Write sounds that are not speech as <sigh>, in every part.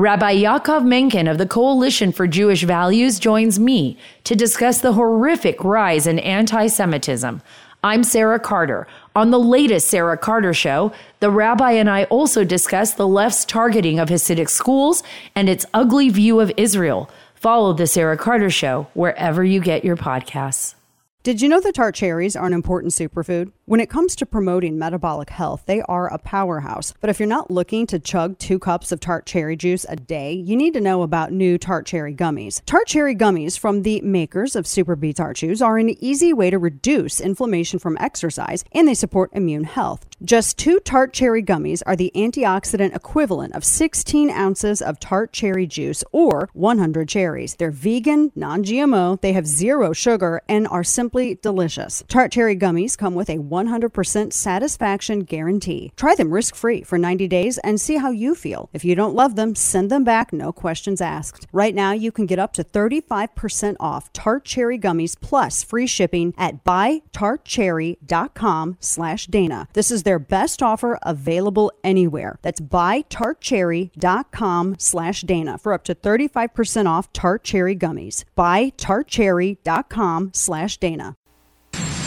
Rabbi Yaakov Menken of the Coalition for Jewish Values joins me to discuss the horrific rise in anti Semitism. I'm Sarah Carter. On the latest Sarah Carter show, the rabbi and I also discuss the left's targeting of Hasidic schools and its ugly view of Israel. Follow the Sarah Carter show wherever you get your podcasts. Did you know that tart cherries are an important superfood? When it comes to promoting metabolic health, they are a powerhouse. But if you're not looking to chug two cups of tart cherry juice a day, you need to know about new tart cherry gummies. Tart cherry gummies from the makers of Super B Tart Chews are an easy way to reduce inflammation from exercise, and they support immune health. Just two tart cherry gummies are the antioxidant equivalent of 16 ounces of tart cherry juice or 100 cherries. They're vegan, non GMO, they have zero sugar, and are simply delicious. Tart cherry gummies come with a 100% satisfaction guarantee. Try them risk free for 90 days and see how you feel. If you don't love them, send them back, no questions asked. Right now, you can get up to 35% off tart cherry gummies plus free shipping at buytartcherry.com slash Dana. This is their best offer available anywhere. That's buytartcherry.com slash Dana for up to 35% off tart cherry gummies. Buytartcherry.com slash Dana.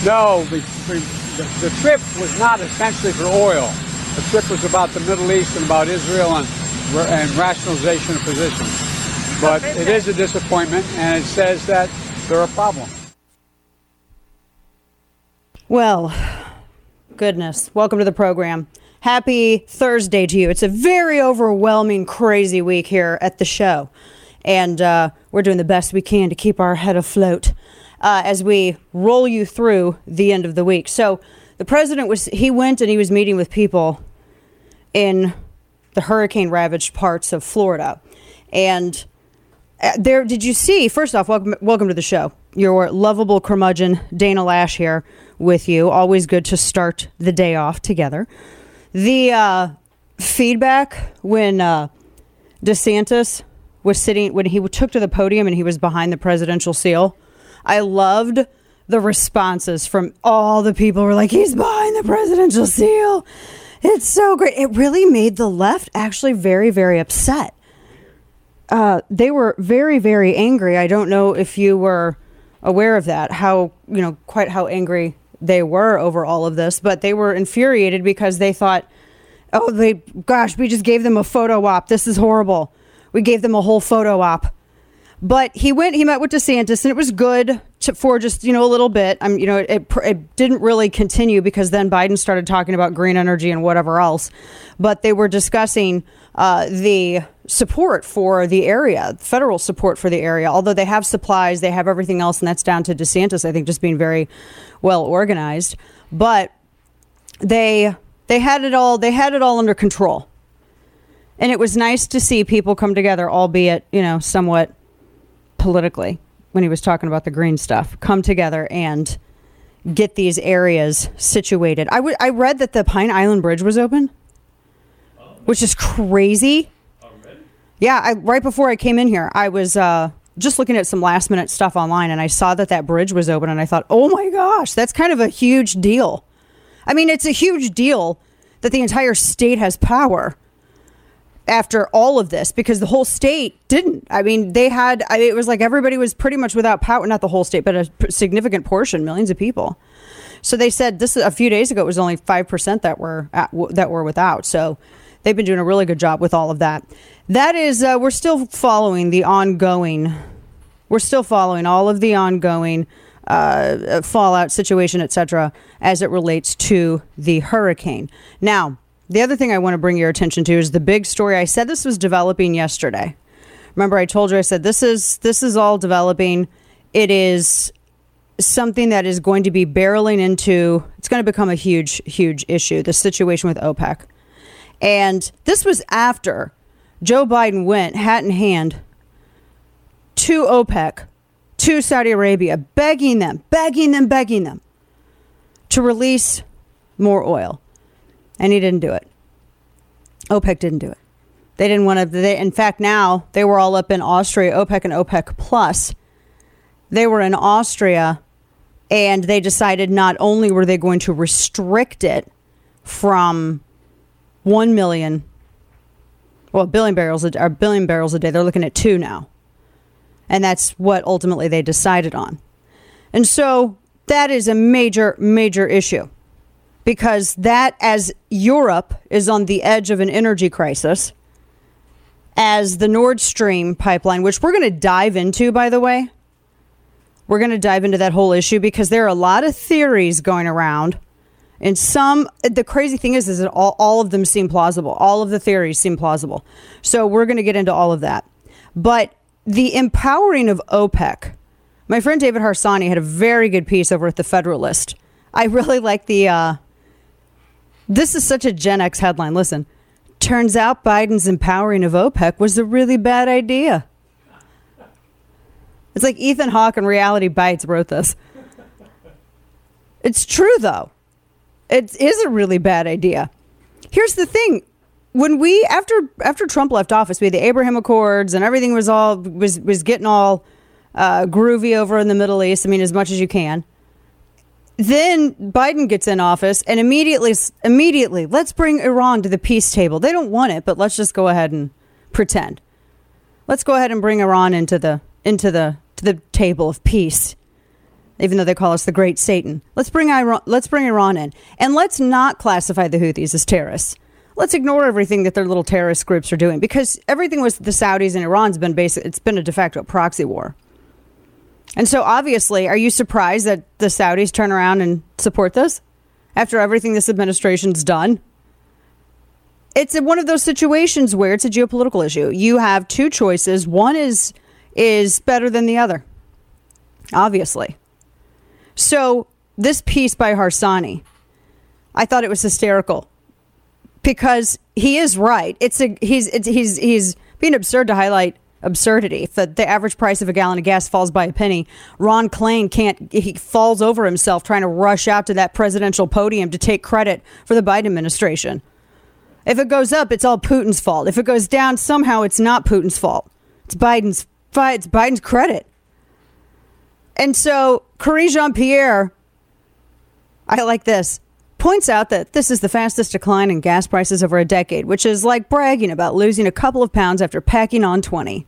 No, the, the, the trip was not essentially for oil. The trip was about the Middle East and about Israel and, and rationalization of positions. But it is a disappointment, and it says that they're a problem. Well, goodness. Welcome to the program. Happy Thursday to you. It's a very overwhelming, crazy week here at the show. And uh, we're doing the best we can to keep our head afloat uh, as we roll you through the end of the week. So the president was, he went and he was meeting with people in the hurricane ravaged parts of Florida. And uh, there, did you see? First off, welcome, welcome to the show. Your lovable curmudgeon, Dana Loesch, here with you. Always good to start the day off together. The uh, feedback when uh, DeSantis was sitting, when he took to the podium and he was behind the presidential seal, I loved the responses from all the people were like, he's behind the presidential seal. It's so great. It really made the left actually very, very upset. Uh, they were very, very angry. I don't know if you were aware of that, how, you know, quite how angry they were over all of this, but they were infuriated because they thought, oh, they, gosh, we just gave them a photo op. This is horrible. We gave them a whole photo op. But he went, he met with DeSantis, and it was good to, for just, you know, a little bit. I'm, you know, it, it didn't really continue because then Biden started talking about green energy and whatever else. But they were discussing uh, the support for the area, federal support for the area. Although they have supplies, they have everything else, and that's down to DeSantis, I think, just being very well organized. But they they had it all they had it all under control. And it was nice to see people come together, albeit, you know, somewhat politically when he was talking about the green stuff come together and get these areas situated. I, w- I read that the Pine Island Bridge was open, which is crazy. Yeah, I, right before I came in here, I was uh, just looking at some last minute stuff online and I saw that that bridge was open and I thought, oh my gosh, that's kind of a huge deal. I mean, it's a huge deal that the entire state has power after all of this because the whole state didn't. I mean, they had, it was like everybody was pretty much without power, not the whole state, but a significant portion, millions of people. So they said this a few days ago, it was only 5% that were, at, that were without. So they've been doing a really good job with all of that. That is, uh, we're still following the ongoing, we're still following all of the ongoing uh, fallout situation, etc., as it relates to the hurricane. Now, the other thing I want to bring your attention to is the big story. I said this was developing yesterday. Remember, I told you I said this is this is all developing. It is something that is going to be barreling into. It's going to become a huge, huge issue. The situation with OPEC, and this was after Joe Biden went hat in hand to OPEC, to Saudi Arabia, begging them, begging them, begging them to release more oil and he didn't do it. OPEC didn't do it. They didn't want to. They, in fact, now they were all up in Austria, OPEC and OPEC plus. They were in Austria, and they decided not only were they going to restrict it from one million well, a billion barrels a, or billion barrels a day. They're looking at two now, and that's what ultimately they decided on. And so that is a major, major issue because that, as Europe is on the edge of an energy crisis, as the Nord Stream pipeline, which we're going to dive into, by the way, we're going to dive into that whole issue because there are a lot of theories going around. And some, the crazy thing is, is that all, all of them seem plausible. All of the theories seem plausible. So we're going to get into all of that. But the empowering of OPEC, my friend David Harsanyi had a very good piece over at the Federalist. I <laughs> really like the, uh, this is such a Gen X headline. Listen, turns out Biden's empowering of OPEC was a really bad idea. It's like Ethan Hawke in Reality Bites wrote this. It's true, though. It is a really bad idea. Here's the thing. When we after after Trump left office, we had the Abraham Accords and everything was all was was getting all uh, groovy over in the Middle East. I mean, as much as you can. Then Biden gets in office and immediately immediately let's bring Iran to the peace table. They don't want it, but let's just go ahead and pretend. Let's go ahead and bring Iran into the into the to the table of peace. Even though they call us the great Satan. Let's bring Iran let's bring Iran in. And let's not classify the Houthis as terrorists. Let's ignore everything that their little terrorist groups are doing because everything with the Saudis and Iran's been basic it's been a de facto proxy war. And so, obviously, are you surprised that the Saudis turn around and support this after everything this administration's done? It's one of those situations where it's a geopolitical issue. You have two choices. One is is better than the other, obviously. So, this piece by Harsanyi, I thought it was hysterical because he is right. It's a he's it's, he's he's being absurd to highlight absurdity. If the, the average price of a gallon of gas falls by a penny, Ron Klain can't, he falls over himself trying to rush out to that presidential podium to take credit for the Biden administration. If it goes up, it's all Putin's fault. If it goes down, somehow it's not Putin's fault. It's Biden's it's Biden's credit. And so Karine Jean Pierre, I like this, points out that this is the fastest decline in gas prices over a decade, which is like bragging about losing a couple of pounds after packing on 20.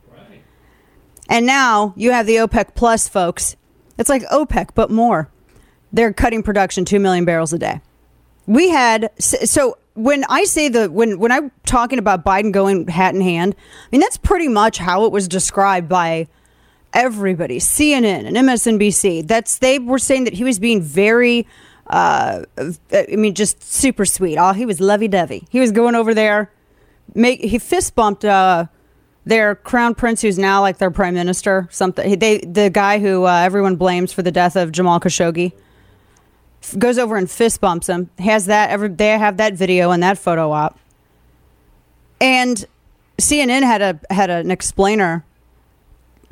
And now you have the OPEC Plus folks. It's like OPEC, but more. They're cutting production 2 million barrels a day. We had, so when I say the, when, when I'm talking about Biden going hat in hand, I mean, that's pretty much how it was described by everybody, CNN and MSNBC. That's, they were saying that he was being very, uh, I mean, just super sweet. Oh, he was lovey dovey. He was going over there, make, he fist bumped, uh, their crown prince, who's now like their prime minister, something. They the guy who uh, everyone blames for the death of Jamal Khashoggi goes over and fist bumps him. Has that ever? They have that video and that photo op. And CNN had a had an explainer.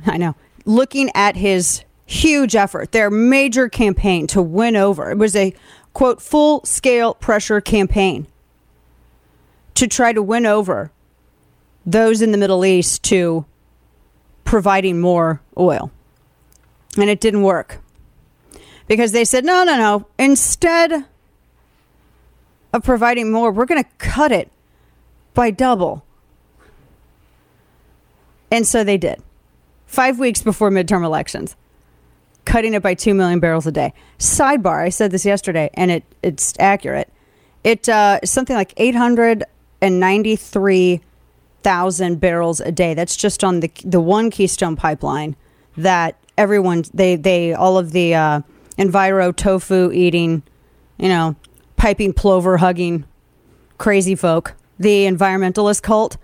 I know, looking at his huge effort, their major campaign to win over. It was a quote full scale pressure campaign to try to win over those in the Middle East to providing more oil. And it didn't work because they said, no, no, no. Instead of providing more, we're going to cut it by double. And so they did. Five weeks before midterm elections, cutting it by 2 million barrels a day. Sidebar, I said this yesterday, and it, it's accurate. It uh, something like 893 thousand barrels a day. That's just on the the one Keystone pipeline that everyone they they all of the uh, enviro tofu eating, you know, piping plover hugging crazy folk, the environmentalist cult,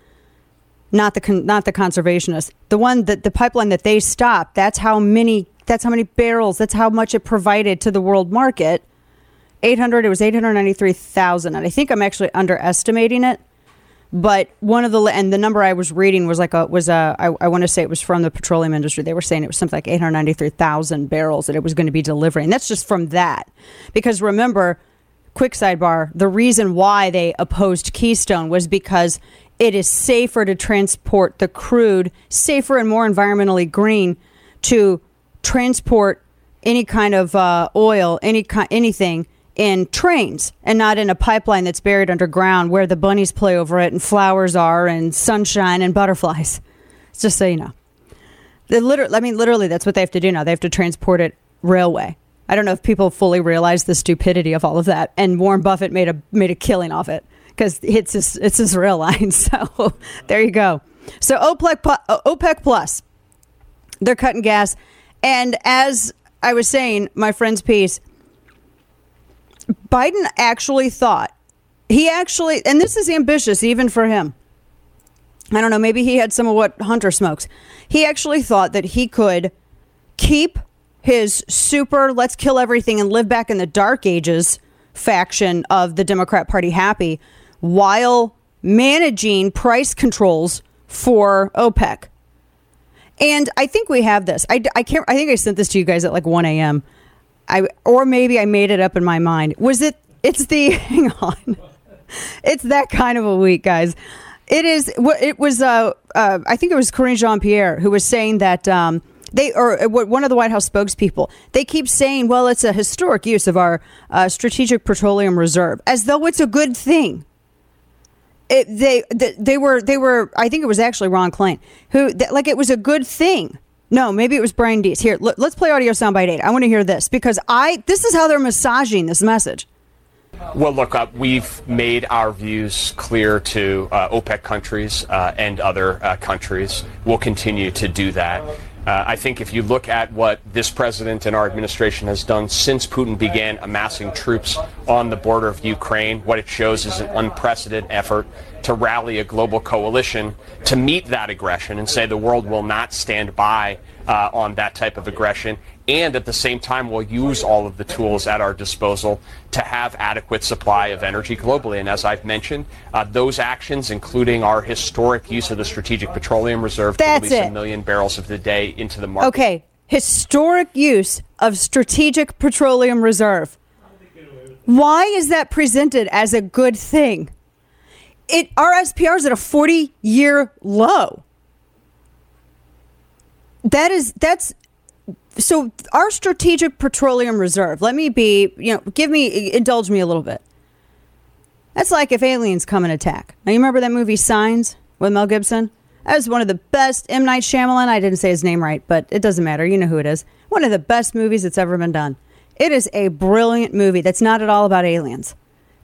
not the con- not the conservationists. The one that the pipeline that they stopped. That's how many. That's how many barrels. That's how much it provided to the world market. 800 it was 893,000 and I think I'm actually underestimating it but one of the and the number I was reading was like a was a I, I want to say it was from the petroleum industry. They were saying it was something like 893,000 barrels that it was going to be delivering. That's just from that. Because remember, quick sidebar, the reason why they opposed Keystone was because it is safer to transport the crude, safer and more environmentally green to transport any kind of uh, oil, any kind anything in trains and not in a pipeline that's buried underground where the bunnies play over it and flowers are and sunshine and butterflies. It's Just so you know. The liter- I mean, literally, that's what they have to do now. They have to transport it railway. I don't know if people fully realize the stupidity of all of that. And Warren Buffett made a made a killing off it because it's his, it's his rail line. <laughs> So there you go. So OPEC, OPEC Plus, they're cutting gas. And as I was saying, my friend's piece, Biden actually thought, he actually, and this is ambitious even for him. I don't know, maybe he had some of what Hunter smokes. He actually thought that he could keep his super let's kill everything and live back in the dark ages faction of the Democrat Party happy while managing price controls for OPEC. And I think we have this. I, I can't. I think I sent this to you guys at like 1 a.m. I or maybe I made it up in my mind. Was it? It's the. <laughs> Hang on. It's that kind of a week, guys. It is. It was. Uh, uh, I think it was Karine Jean Pierre who was saying that. Um, they or uh, one of the White House spokespeople, they keep saying, well, it's a historic use of our uh, strategic petroleum reserve, as though it's a good thing. It, they, they, they were, they were. I think it was actually Ron Klain, who like it was a good thing. No, maybe it was Brian Deese. Here, l- let's play audio soundbite eight. I want to hear this because I. This is how they're massaging this message. Well, look, uh, we've made our views clear to uh, OPEC countries uh, and other uh, countries. We'll continue to do that. Uh, I think if you look at what this president and our administration has done since Putin began amassing troops on the border of Ukraine, what it shows is an unprecedented effort to rally a global coalition to meet that aggression and say the world will not stand by uh, on that type of aggression and at the same time we'll use all of the tools at our disposal to have adequate supply of energy globally. And as I've mentioned, uh, those actions, including our historic use of the Strategic Petroleum Reserve That's to release it. a million barrels of the day into the market. Okay, historic use of Strategic Petroleum Reserve. Why is that presented as a good thing? It our SPR is at a 40 year low. That is that's so our strategic petroleum reserve. Let me be, you know, give me indulge me a little bit. That's like if aliens come and attack. Now you remember that movie Signs with Mel Gibson? That was one of the best M Night Shyamalan. I didn't say his name right, but it doesn't matter. You know who it is. One of the best movies that's ever been done. It is a brilliant movie that's not at all about aliens,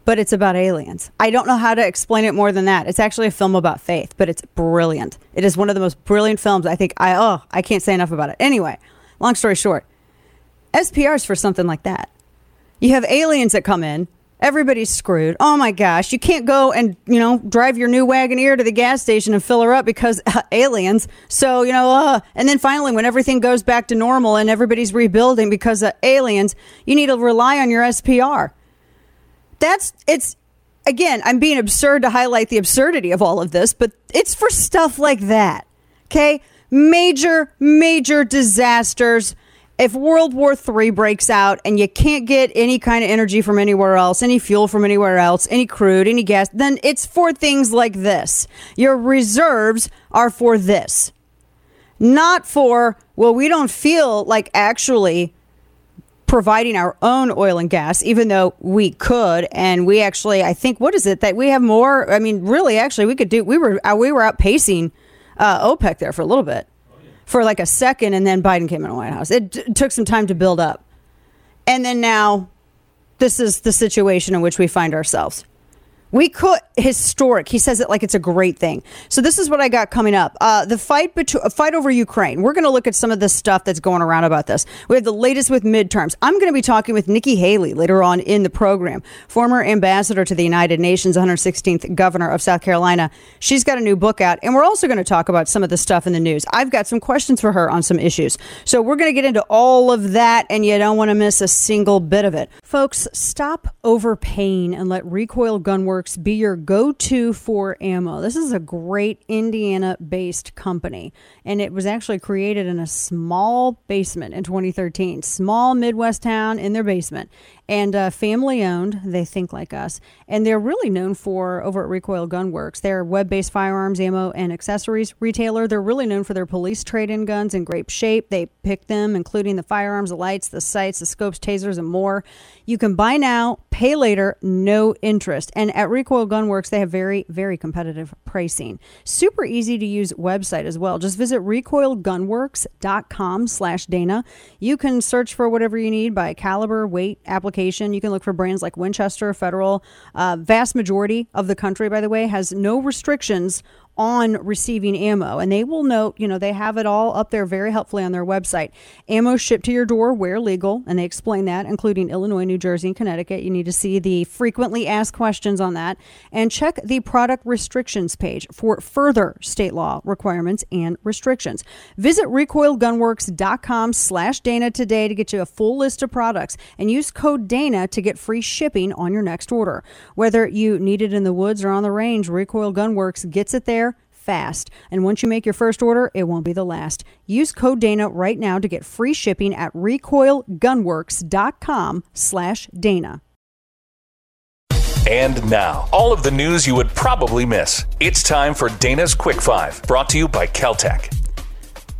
but it's about aliens. I don't know how to explain it more than that. It's actually a film about faith, but it's brilliant. It is one of the most brilliant films. I think I oh I can't say enough about it. Anyway, long story short, SPRs for something like that. You have aliens that come in. Everybody's screwed. Oh my gosh. You can't go and, you know, drive your new Wagoneer to the gas station and fill her up because uh, aliens. So, you know, uh, and then finally, when everything goes back to normal and everybody's rebuilding because of aliens, you need to rely on your SPR. That's, it's, again, I'm being absurd to highlight the absurdity of all of this, but it's for stuff like that. Okay? Major, major disasters. If World War III breaks out and you can't get any kind of energy from anywhere else, any fuel from anywhere else, any crude, any gas, then it's for things like this. Your reserves are for this. Not for, well, we don't feel like actually providing our own oil and gas, even though we could. And we actually, I think, what is it that we have more? I mean, really, actually, we could do. We were uh, we were outpacing uh, OPEC there for a little bit, for like a second, and then Biden came in the White House. It t- took some time to build up, and then now, this is the situation in which we find ourselves. We could historic. He says it like it's a great thing. So this is what I got coming up. Uh, the fight between fight over Ukraine. We're going to look at some of the stuff that's going around about this. We have the latest with midterms. I'm going to be talking with Nikki Haley later on in the program, former ambassador to the United Nations, 116th governor of South Carolina. She's got a new book out, and we're also going to talk about some of the stuff in the news. I've got some questions for her on some issues. So we're going to get into all of that, and you don't want to miss a single bit of it, folks. Stop overpaying and let Recoil Gunworks be your go to for ammo. This is a great Indiana based company, and it was actually created in a small basement in 2013, small Midwest town in their basement. And uh, family owned. They think like us, and they're really known for over at Recoil Gunworks. They're web based firearms, ammo, and accessories retailer. They're really known for their police trade in guns in great shape. They pick them, including the firearms, the lights, the sights, the scopes, tasers, and more. You can buy now, pay later, no interest. And at Recoil Gunworks, they have very, very competitive pricing. Super easy to use website as well. Just visit recoilgunworks.com slash Dana. You can search for whatever you need by caliber, weight, application. You can look for brands like Winchester, Federal. Uh, vast majority of the country, by the way, has no restrictions on receiving ammo. And they will note, you know, they have it all up there very helpfully on their website. Ammo shipped to your door where legal, and they explain that, including Illinois, New Jersey, and Connecticut. You need to see the frequently asked questions on that and check the product restrictions page for further state law requirements and restrictions. Visit recoilgunworks.com slash Dana today to get you a full list of products and use code Dana to get free shipping on your next order. Whether you need it in the woods or on the range, Recoil Gunworks gets it there fast. And once you make your first order, it won't be the last. Use code Dana right now to get free shipping at recoilgunworks.com slash Dana. And now, all of the news you would probably miss. It's time for Dana's Quick Five, brought to you by Keltec.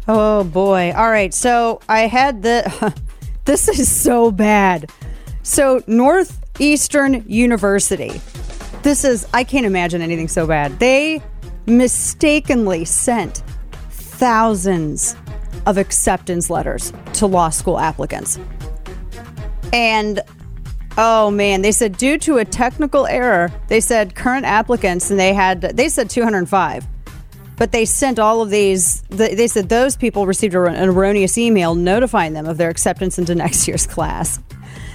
Oh boy. All right. So I had the. <laughs> this is so bad. So, Northeastern University. This is. I can't imagine anything so bad. They mistakenly sent thousands of acceptance letters to law school applicants. And oh man, they said due to a technical error, they said current applicants and they had they said 205. But they sent all of these they said those people received an erroneous email notifying them of their acceptance into <laughs> next year's class.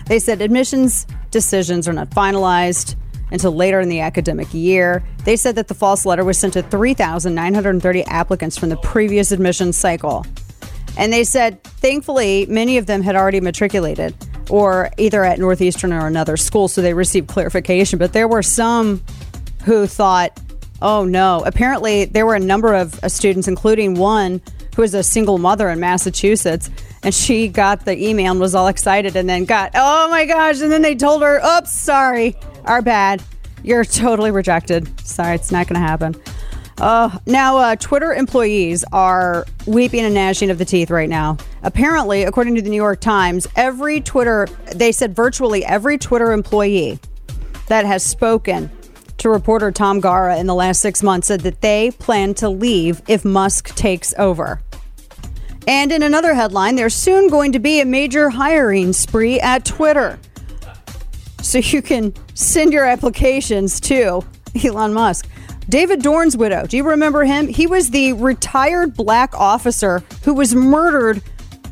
They said admissions decisions are not finalized until later in the academic year. They said that the false letter was sent to 3,930 applicants from the previous admission cycle. And they said, thankfully, many of them had already matriculated or either at Northeastern or another school, so they received clarification. But there were some who thought, oh no. Apparently, there were a number of uh, students, including one who was a single mother in Massachusetts, and she got the email and was all excited and then got, oh my gosh. And then they told her, oops, sorry, our bad. You're totally rejected. Sorry, it's not going to happen. Uh, now, uh, Twitter employees are weeping and gnashing of the teeth right now. Apparently, according to the New York Times, every Twitter, they said virtually every Twitter employee that has spoken to reporter Tom Gara in the last six months said that they plan to leave if Musk takes over. And in another headline, there's soon going to be a major hiring spree at Twitter. So you can send your applications to Elon Musk. David Dorn's widow. Do you remember him? He was the retired black officer who was murdered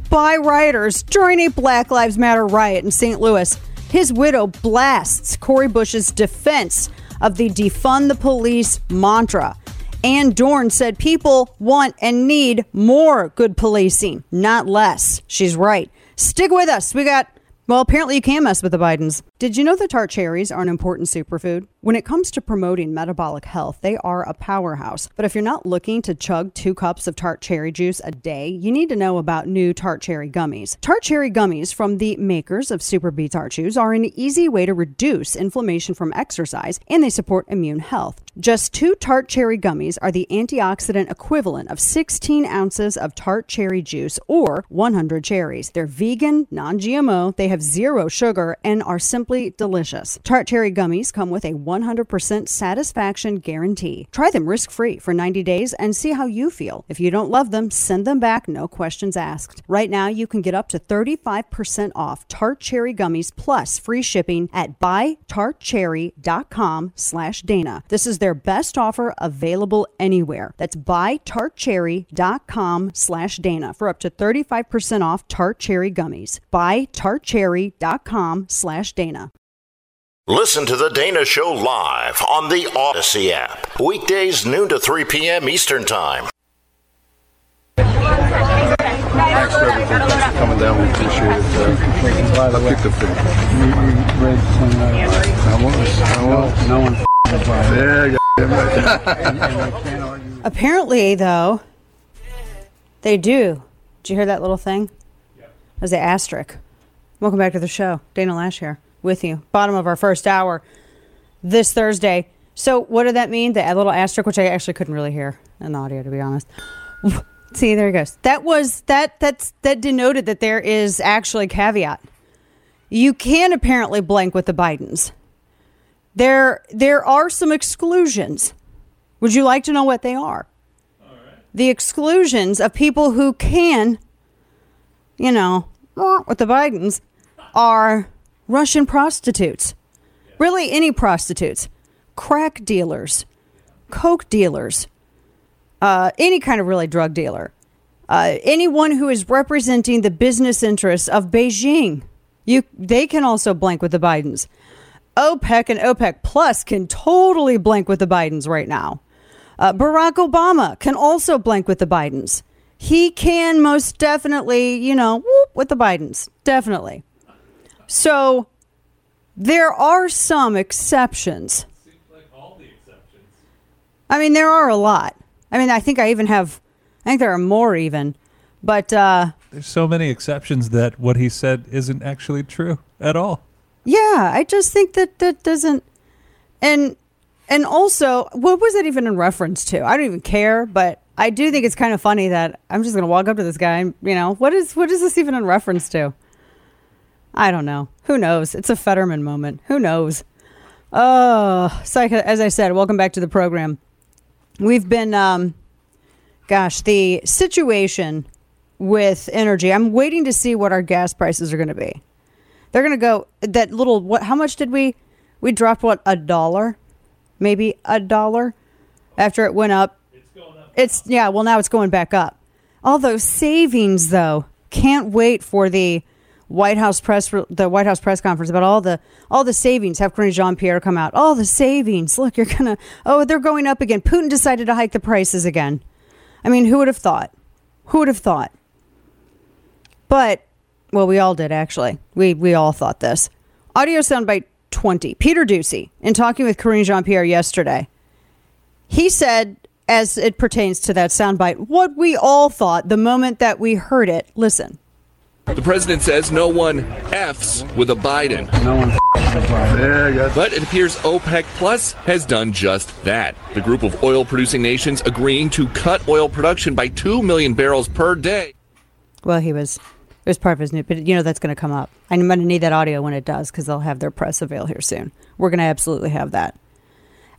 by rioters during a Black Lives Matter riot in St. Louis. His widow blasts Cori Bush's defense of the defund the police mantra. Ann Dorn said people want and need more good policing, not less. She's right. Stick with us. We got well, apparently you can mess with the Bidens. Did you know that tart cherries are an important superfood? When it comes to promoting metabolic health, they are a powerhouse. But if you're not looking to chug two cups of tart cherry juice a day, you need to know about new tart cherry gummies. Tart cherry gummies from the makers of Super Tart Chews are an easy way to reduce inflammation from exercise, and they support immune health. Just two tart cherry gummies are the antioxidant equivalent of 16 ounces of tart cherry juice or 100 cherries. They're vegan, non GMO, they have zero sugar, and are simply delicious. Tart cherry gummies come with a 100% satisfaction guarantee. Try them risk free for 90 days and see how you feel. If you don't love them, send them back, no questions asked. Right now, you can get up to 35% off tart cherry gummies plus free shipping at buytartcherry.com slash Dana. This is their best offer available anywhere. That's buytartcherry.com slash Dana for up to 35% off tart cherry gummies. Buytartcherry.com slash Dana. Listen to The Dana Show live on the Odyssey app. Weekdays, noon to 3 p.m. Eastern Time. Coming down. We appreciate it. I. No, one it. Yeah. Apparently, though, they do. Did you hear that little thing? Yep. That was the asterisk. Welcome back to the show. Dana Loesch here. With you. Bottom of our first hour this Thursday. So, what did that mean? The little asterisk, which I actually couldn't really hear in the audio, to be honest. <laughs> See, there he goes. That was that. That's that denoted that there is actually caveat. You can apparently blank with the Bidens. There, there are some exclusions. Would you like to know what they are? The exclusions of people who can, you know, with the Bidens, are Russian prostitutes. Really, any prostitutes, crack dealers, coke dealers, uh, any kind of really drug dealer, uh, anyone who is representing the business interests of Beijing. You, they can also blank with the Bidens. OPEC and OPEC Plus can totally blank with the Bidens right now. Uh, Barack Obama can also blank with the Bidens. He can most definitely, you know, whoop with the Bidens. Definitely. So there are some exceptions. I mean, there are a lot. I mean, I think I even have, I think there are more even. But uh, There's so many exceptions that what he said isn't actually true at all. yeah, I just think that that doesn't. And and also, what was it even in reference to? I don't even care, but I do think it's kind of funny that I'm just going to walk up to this guy and, you know, what is what is this even in reference to? I don't know. Who knows? It's a Fetterman moment. Who knows? Oh, so as I said, welcome back to the program. We've been, um, gosh, the situation with energy. I'm waiting to see what our gas prices are going to be. They're going to go that little. What? How much did we? We dropped what a dollar, maybe a dollar, after it went up. It's going up. It's yeah. Well, now it's going back up. All those savings, though, can't wait for the White House press the White House press conference about all the all the savings. Have Karine Jean Pierre come out. All the savings. Look, you're gonna. Oh, they're going up again. Putin decided to hike the prices again. I mean, who would have thought? Who would have thought? But well, we all did actually. We we all thought this. Audio soundbite twenty. Peter Doocy, in talking with Karine Jean Pierre yesterday, he said, as it pertains to that soundbite, what we all thought the moment that we heard it. Listen. The president says no one F's with a Biden. No one yeah, I guess. But it appears OPEC Plus has done just that. The group of oil producing nations agreeing to cut oil production by 2 million barrels per day. Well, he was. It was part of his new, but you know that's going to come up. I'm going to need that audio when it does because they'll have their press avail here soon. We're going to absolutely have that.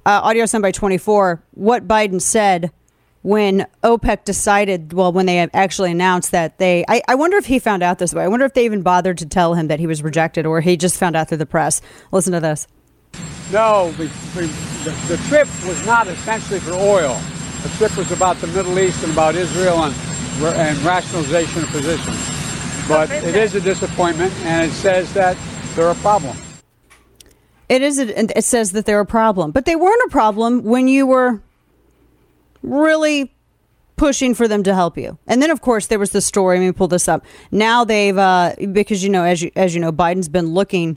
Uh, audio sound by 24. What Biden said when OPEC decided, well, when they actually announced that they, I, I wonder if he found out this way. I wonder if they even bothered to tell him that he was rejected or he just found out through the press. Listen to this. No, we, we, the, the trip was not essentially for oil. The trip was about the Middle East and about Israel and, and rationalization of positions. But it is a disappointment, and it says that they're a problem. It is. A, it says that they're a problem, but they weren't a problem when you were really pushing for them to help you. And then, of course, there was the story. Let me pull this up. Now they've uh, because you know, as you as you know, Biden's been looking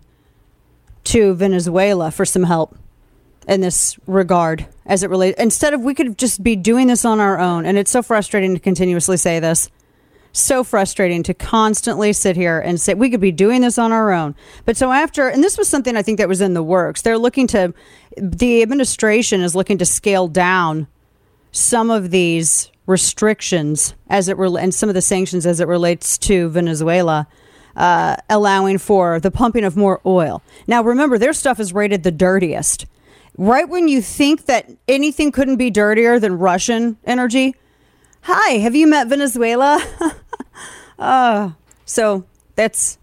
to Venezuela for some help in this regard as it relates. Instead of we could just be doing this on our own, and it's so frustrating to continuously say this. So frustrating to constantly sit here and say we could be doing this on our own. But so after, and this was something I think that was in the works. They're looking to, the administration is looking to scale down some of these restrictions as it rel- and some of the sanctions as it relates to Venezuela, uh, allowing for the pumping of more oil. Now, remember, their stuff is rated the dirtiest. Right when you think that anything couldn't be dirtier than Russian energy, hi, have you met Venezuela? <laughs> uh, so that's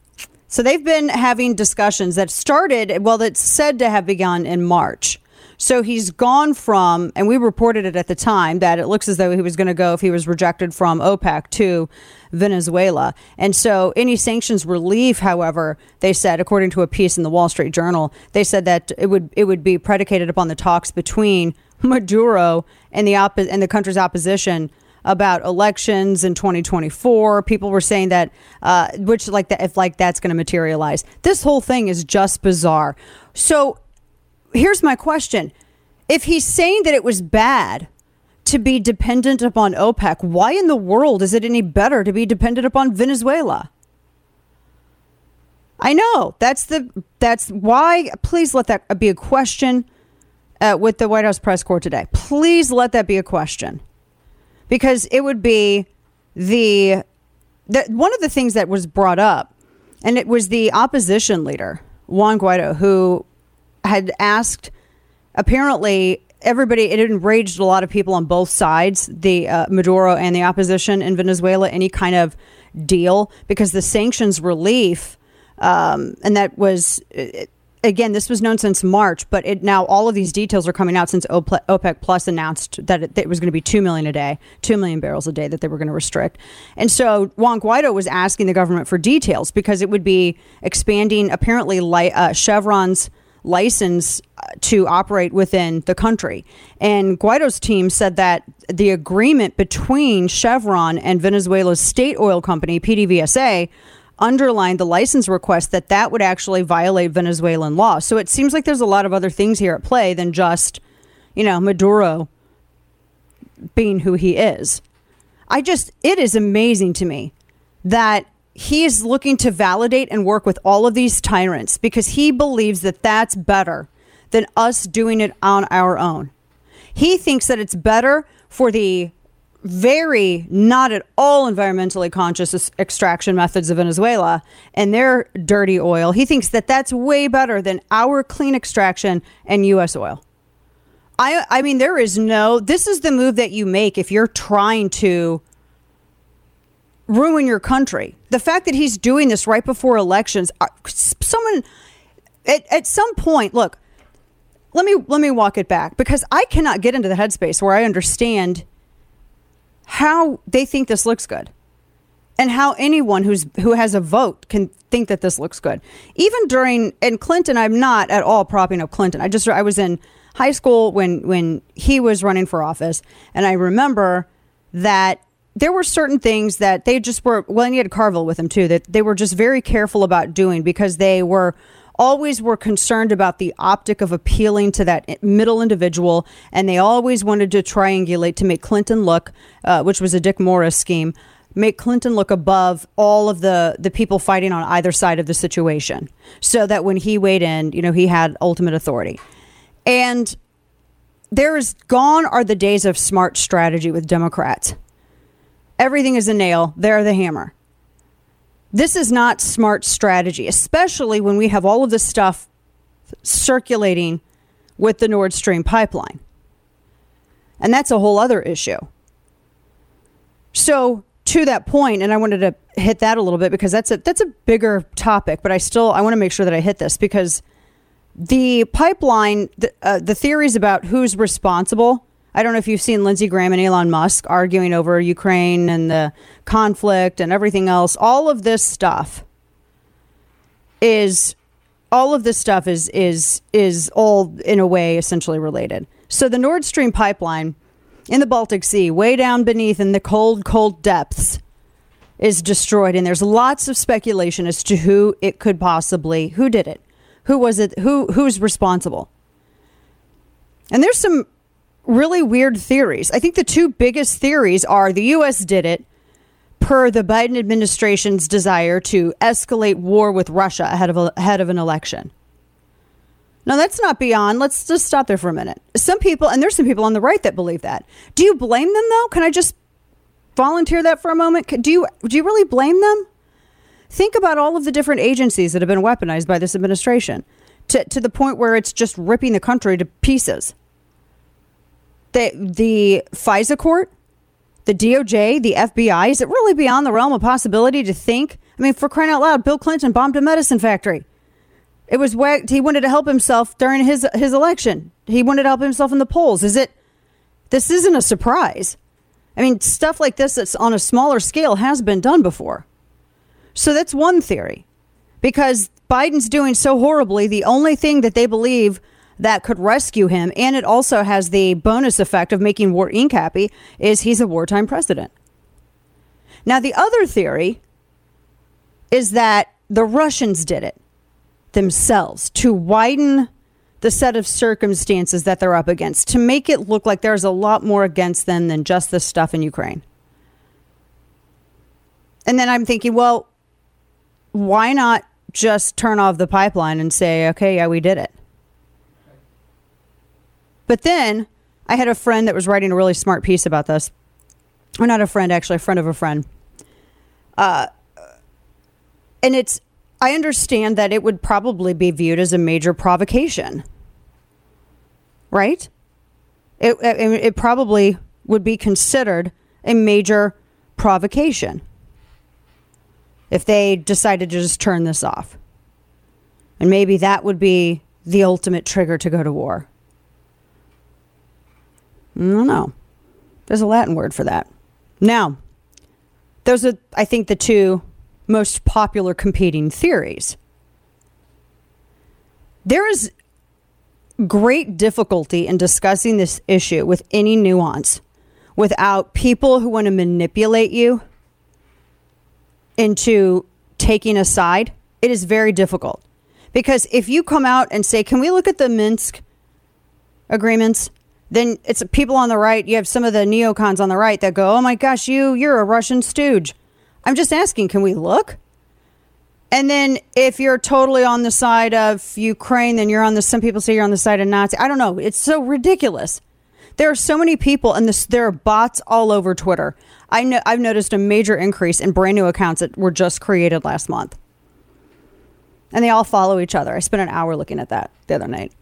so they've been having discussions that started, well, that's said to have begun in March. So he's gone from, and we reported it at the time that it looks as though he was going to go if he was rejected from OPEC to Venezuela. And so any sanctions relief, however, they said, according to a piece in the Wall Street Journal, they said that it would it would be predicated upon the talks between <laughs> Maduro and the and the country's opposition about elections in 2024. People were saying that, uh, which like that, if like that's going to materialize. This whole thing is just bizarre. So here's my question: If he's saying that it was bad to be dependent upon OPEC, why in the world is it any better to be dependent upon Venezuela? I know that's the that's why. Please let that be a question uh, with the White House press corps today. Please let that be a question because it would be the, the one of the things that was brought up, and it was the opposition leader Juan Guaido who had asked. Apparently, everybody it enraged a lot of people on both sides, the uh, Maduro and the opposition in Venezuela. Any kind of deal because the sanctions relief, um, and that was. It, again, this was known since March, but it now all of these details are coming out since OPEC Plus announced that it, that it was going to be two million a day, two million barrels a day that they were going to restrict. And so Juan Guaido was asking the government for details because it would be expanding apparently li- uh, Chevron's license uh, to operate within the country. And Guaido's team said that the agreement between Chevron and Venezuela's state oil company, PDVSA, underlined the license request that that would actually violate Venezuelan law. So it seems like there's a lot of other things here at play than just, you know, Maduro being who he is. I just, it is amazing to me that he is looking to validate and work with all of these tyrants because he believes that that's better than us doing it on our own. He thinks that it's better for the very not at all environmentally conscious extraction methods of Venezuela and their dirty oil. He thinks that that's way better than our clean extraction and US oil. I I mean there is no this is the move that you make if you're trying to ruin your country. The fact that he's doing this right before elections uh, someone at, at some point look let me let me walk it back because I cannot get into the headspace where I understand how they think this looks good and how anyone who's who has a vote can think that this looks good. Even during and Clinton, I'm not at all propping up Clinton. I just I was in high school when when he was running for office, and I remember that there were certain things that they just were. Well, and he had Carville with them too. That they were just very careful about doing because they were always were concerned about the optic of appealing to that middle individual, and they always wanted to triangulate to make Clinton look, uh, which was a Dick Morris scheme, make Clinton look above all of the the people fighting on either side of the situation, so that when he weighed in, you know, he had ultimate authority, and there is gone are the days of smart strategy with Democrats. Everything is a nail; they're the hammer. This is not smart strategy, especially when we have all of this stuff circulating with the Nord Stream pipeline. And that's a whole other issue. So, to that point, and I wanted to hit that a little bit because that's a that's a bigger topic, but I still I want to make sure that I hit this because the pipeline, the, uh, the theories about who's responsible I don't know if you've seen Lindsey Graham and Elon Musk arguing over Ukraine and the conflict and everything else. All of this stuff is all of this stuff is is is all in a way essentially related. So the Nord Stream pipeline in the Baltic Sea, way down beneath in the cold cold depths is destroyed and there's lots of speculation as to who it could possibly who did it. Who was it? Who who's responsible? And there's some really weird theories. I think the two biggest theories are the U.S. did it per the Biden administration's desire to escalate war with Russia ahead of, a, ahead of an election. Now, that's not beyond. Let's just stop there for a minute. Some people, and there's some people on the right that believe that. Do you blame them, though? Can I just volunteer that for a moment? Do you, do you really blame them? Think about all of the different agencies that have been weaponized by this administration to, to the point where it's just ripping the country to pieces the the FISA court, the DOJ, the FBI, is it really beyond the realm of possibility to think? I mean, for crying out loud, Bill Clinton bombed a medicine factory. It was he wanted to help himself during his his election. He wanted to help himself in the polls. Is it? This isn't a surprise. I mean, stuff like this that's on a smaller scale has been done before. So that's one theory. Because Biden's doing so horribly, the only thing that they believe that could rescue him. And it also has the bonus effect of making War Inc. happy is he's a wartime president. Now, the other theory is that the Russians did it themselves to widen the set of circumstances that they're up against, to make it look like there's a lot more against them than just the stuff in Ukraine. And then I'm thinking, well, why not just turn off the pipeline and say, okay, yeah, we did it. But then I had a friend that was writing a really smart piece about this. Or not a friend, actually, a friend of a friend. Uh, and it's, I understand that it would probably be viewed as a major provocation, right? It, it, it probably would be considered a major provocation if they decided to just turn this off. And maybe that would be the ultimate trigger to go to war. I don't know. There's a Latin word for that. Now, those are, I think, the two most popular competing theories. There is great difficulty in discussing this issue with any nuance without people who want to manipulate you into taking a side. It is very difficult. Because if you come out and say, can we look at the Minsk agreements? Then it's people on the right. You have some of the neocons on the right that go, oh my gosh, you, you're a Russian stooge. I'm just asking, can we look? And then if you're totally on the side of Ukraine, then you're on the, some people say you're on the side of Nazi. I don't know. It's so ridiculous. There are so many people, and this, there are bots all over Twitter. I know I've noticed a major increase in brand new accounts that were just created last month and they all follow each other. I spent an hour looking at that the other night.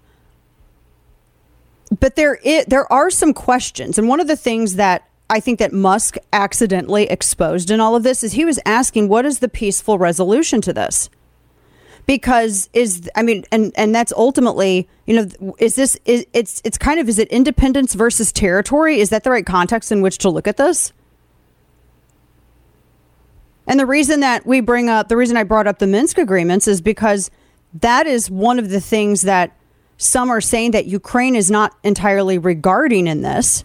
But there, there are some questions, and one of the things that I think that Musk accidentally exposed in all of this is he was asking, "What is the peaceful resolution to this?" Because is I mean, and and that's ultimately, you know, is this is it's it's kind of is it independence versus territory? Is that the right context in which to look at this? And the reason that we bring up, the reason I brought up the Minsk agreements is because that is one of the things that some are saying that Ukraine is not entirely regarding in this.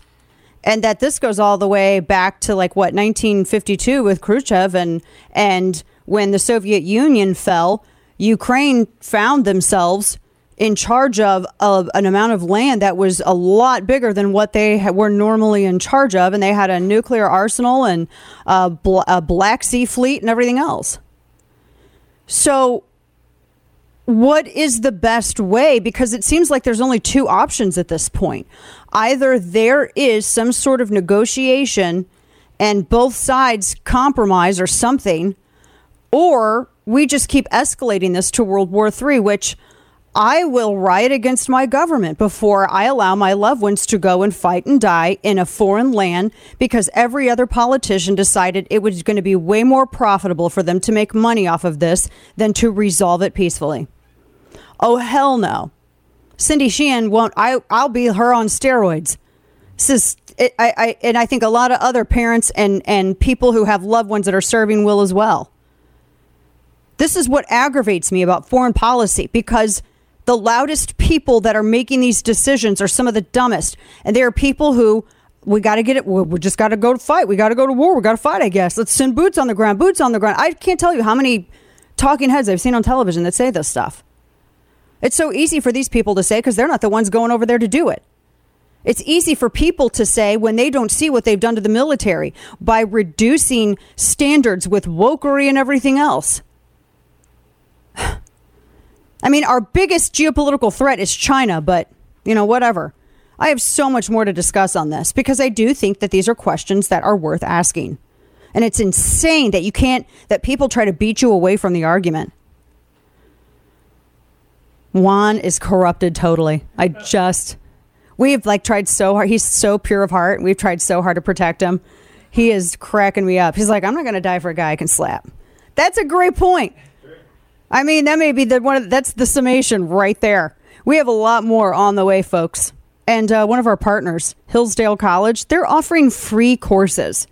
And that this goes all the way back to like what 1952 with Khrushchev and and when the Soviet Union fell, Ukraine found themselves in charge of, of an amount of land that was a lot bigger than what they ha- were normally in charge of. And they had a nuclear arsenal and a, bl- a Black Sea fleet and everything else. So, what is the best way? Because it seems like there's only two options at this point. Either there is some sort of negotiation and both sides compromise or something, or we just keep escalating this to World War III, which I will riot against my government before I allow my loved ones to go and fight and die in a foreign land because every other politician decided it was going to be way more profitable for them to make money off of this than to resolve it peacefully. Oh, hell no. Cindy Sheehan won't, I, I'll be her on steroids. This is, it, I, I, and I think a lot of other parents and, and people who have loved ones that are serving will as well. This is what aggravates me about foreign policy because the loudest people that are making these decisions are some of the dumbest. And they are people who we got to get it. We just got to go to fight. We got to go to war. We got to fight, I guess. Let's send boots on the ground, boots on the ground. I can't tell you how many talking heads I've seen on television that say this stuff. It's so easy for these people to say because they're not the ones going over there to do it. It's easy for people to say when they don't see what they've done to the military by reducing standards with wokery and everything else. I mean, our biggest geopolitical threat is China, but, you know, whatever. I have so much more to discuss on this because I do think that these are questions that are worth asking. And it's insane that you can't, that people try to beat you away from the argument. Juan is corrupted totally. I just, we've like tried so hard. He's so pure of heart. We've tried so hard to protect him. He is cracking me up. He's like, I'm not going to die for a guy I can slap. That's a great point. I mean, that may be the one. Of, that's the summation right there. We have a lot more on the way, folks. And uh, one of our partners, Hillsdale College, they're offering free courses,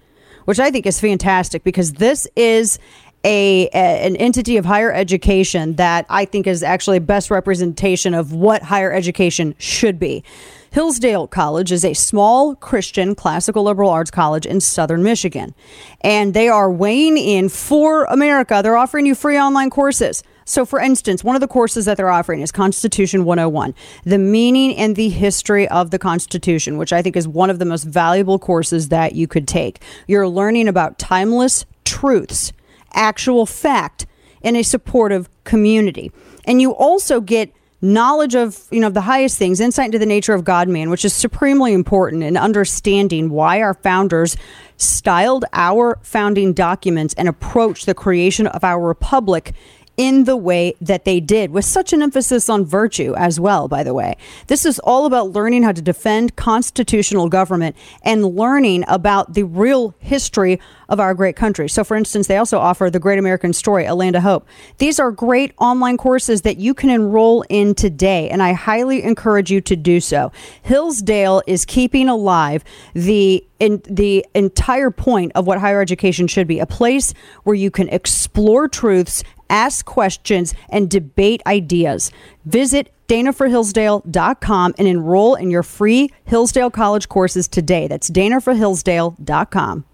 which I think is fantastic because this is a, a, an entity of higher education that I think is actually best representation of what higher education should be. Hillsdale College is a small Christian classical liberal arts college in southern Michigan. And they are weighing in for America. They're offering you free online courses. So, for instance, one of the courses that they're offering is Constitution 101, the meaning and the history of the Constitution, which I think is one of the most valuable courses that you could take. You're learning about timeless truths, actual fact, in a supportive community. And you also get knowledge of you know the highest things insight into the nature of god man which is supremely important in understanding why our founders styled our founding documents and approached the creation of our republic in the way that they did, with such an emphasis on virtue as well, by the way. This is all about learning how to defend constitutional government and learning about the real history of our great country. So, for instance, they also offer The Great American Story, A Land of Hope. These are great online courses that you can enroll in today, and I highly encourage you to do so. Hillsdale is keeping alive the in the entire point of what higher education should be a place where you can explore truths ask questions, and debate ideas. Visit danaforhillsdale.com and enroll in your free Hillsdale College courses today. That's danaforhillsdale.com.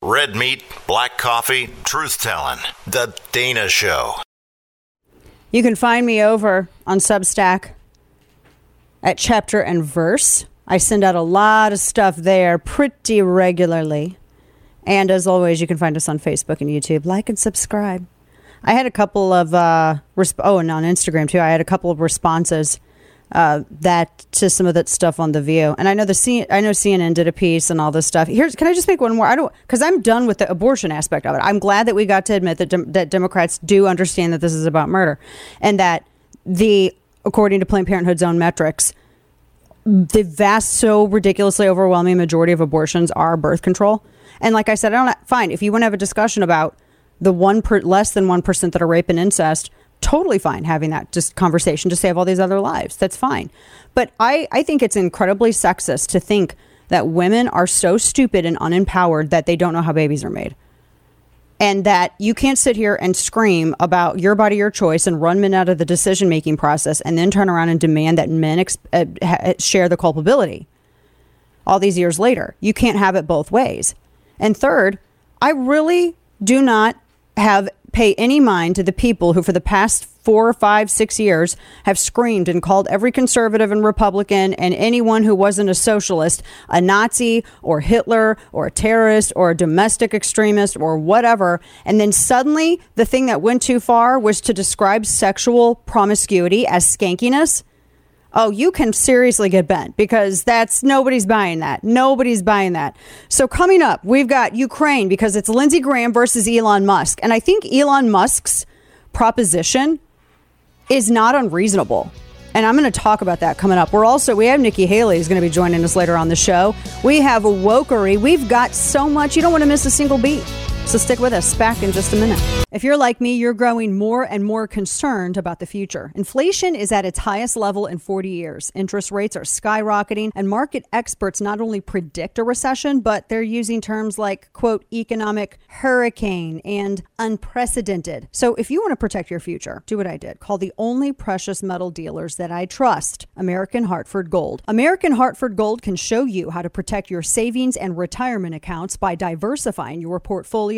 Red meat, black coffee, truth telling. The Dana Show. You can find me over on Substack at chapter and verse. I send out a lot of stuff there pretty regularly. And as always, you can find us on Facebook and YouTube. Like and subscribe. I had a couple of uh, resp- oh, and on Instagram too. I had a couple of responses uh, that to some of that stuff on the View, and I know the C- I know CNN did a piece and all this stuff. Here's can I just make one more? I don't because I'm done with the abortion aspect of it. I'm glad that we got to admit that that Democrats do understand that this is about murder, and that the according to Planned Parenthood's own metrics, the vast, so ridiculously overwhelming majority of abortions are birth control. And like I said, I don't fine if you want to have a discussion about the one per less than one percent that are rape and incest. Totally fine having that just conversation to save all these other lives. That's fine. But I, I think it's incredibly sexist to think that women are so stupid and unempowered that they don't know how babies are made. And that you can't sit here and scream about your body, your choice, and run men out of the decision making process and then turn around and demand that men ex- uh, ha- share the culpability all these years later. You can't have it both ways. And third, I really do not have pay any mind to the people who for the past four, five, six years have screamed and called every conservative and Republican and anyone who wasn't a socialist a Nazi or Hitler or a terrorist or a domestic extremist or whatever. And then suddenly the thing that went too far was to describe sexual promiscuity as skankiness oh, you can seriously get bent because that's nobody's buying that. Nobody's buying that. So coming up, we've got Ukraine because it's Lindsey Graham versus Elon Musk. And I think Elon Musk's proposition is not unreasonable. And I'm going to talk about that coming up. We're also, we have Nikki Haley is going to be joining us later on the show. We have a wokery. We've got so much. You don't want to miss a single beat. So stick with us. Back in just a minute. If you're like me, you're growing more and more concerned about the future. Inflation is at its highest level in 40 years. Interest rates are skyrocketing, and market experts not only predict a recession, but they're using terms like, quote, economic hurricane and unprecedented. So if you want to protect your future, do what I did. Call the only precious metal dealers that I trust, American Hartford Gold. American Hartford Gold can show you how to protect your savings and retirement accounts by diversifying your portfolio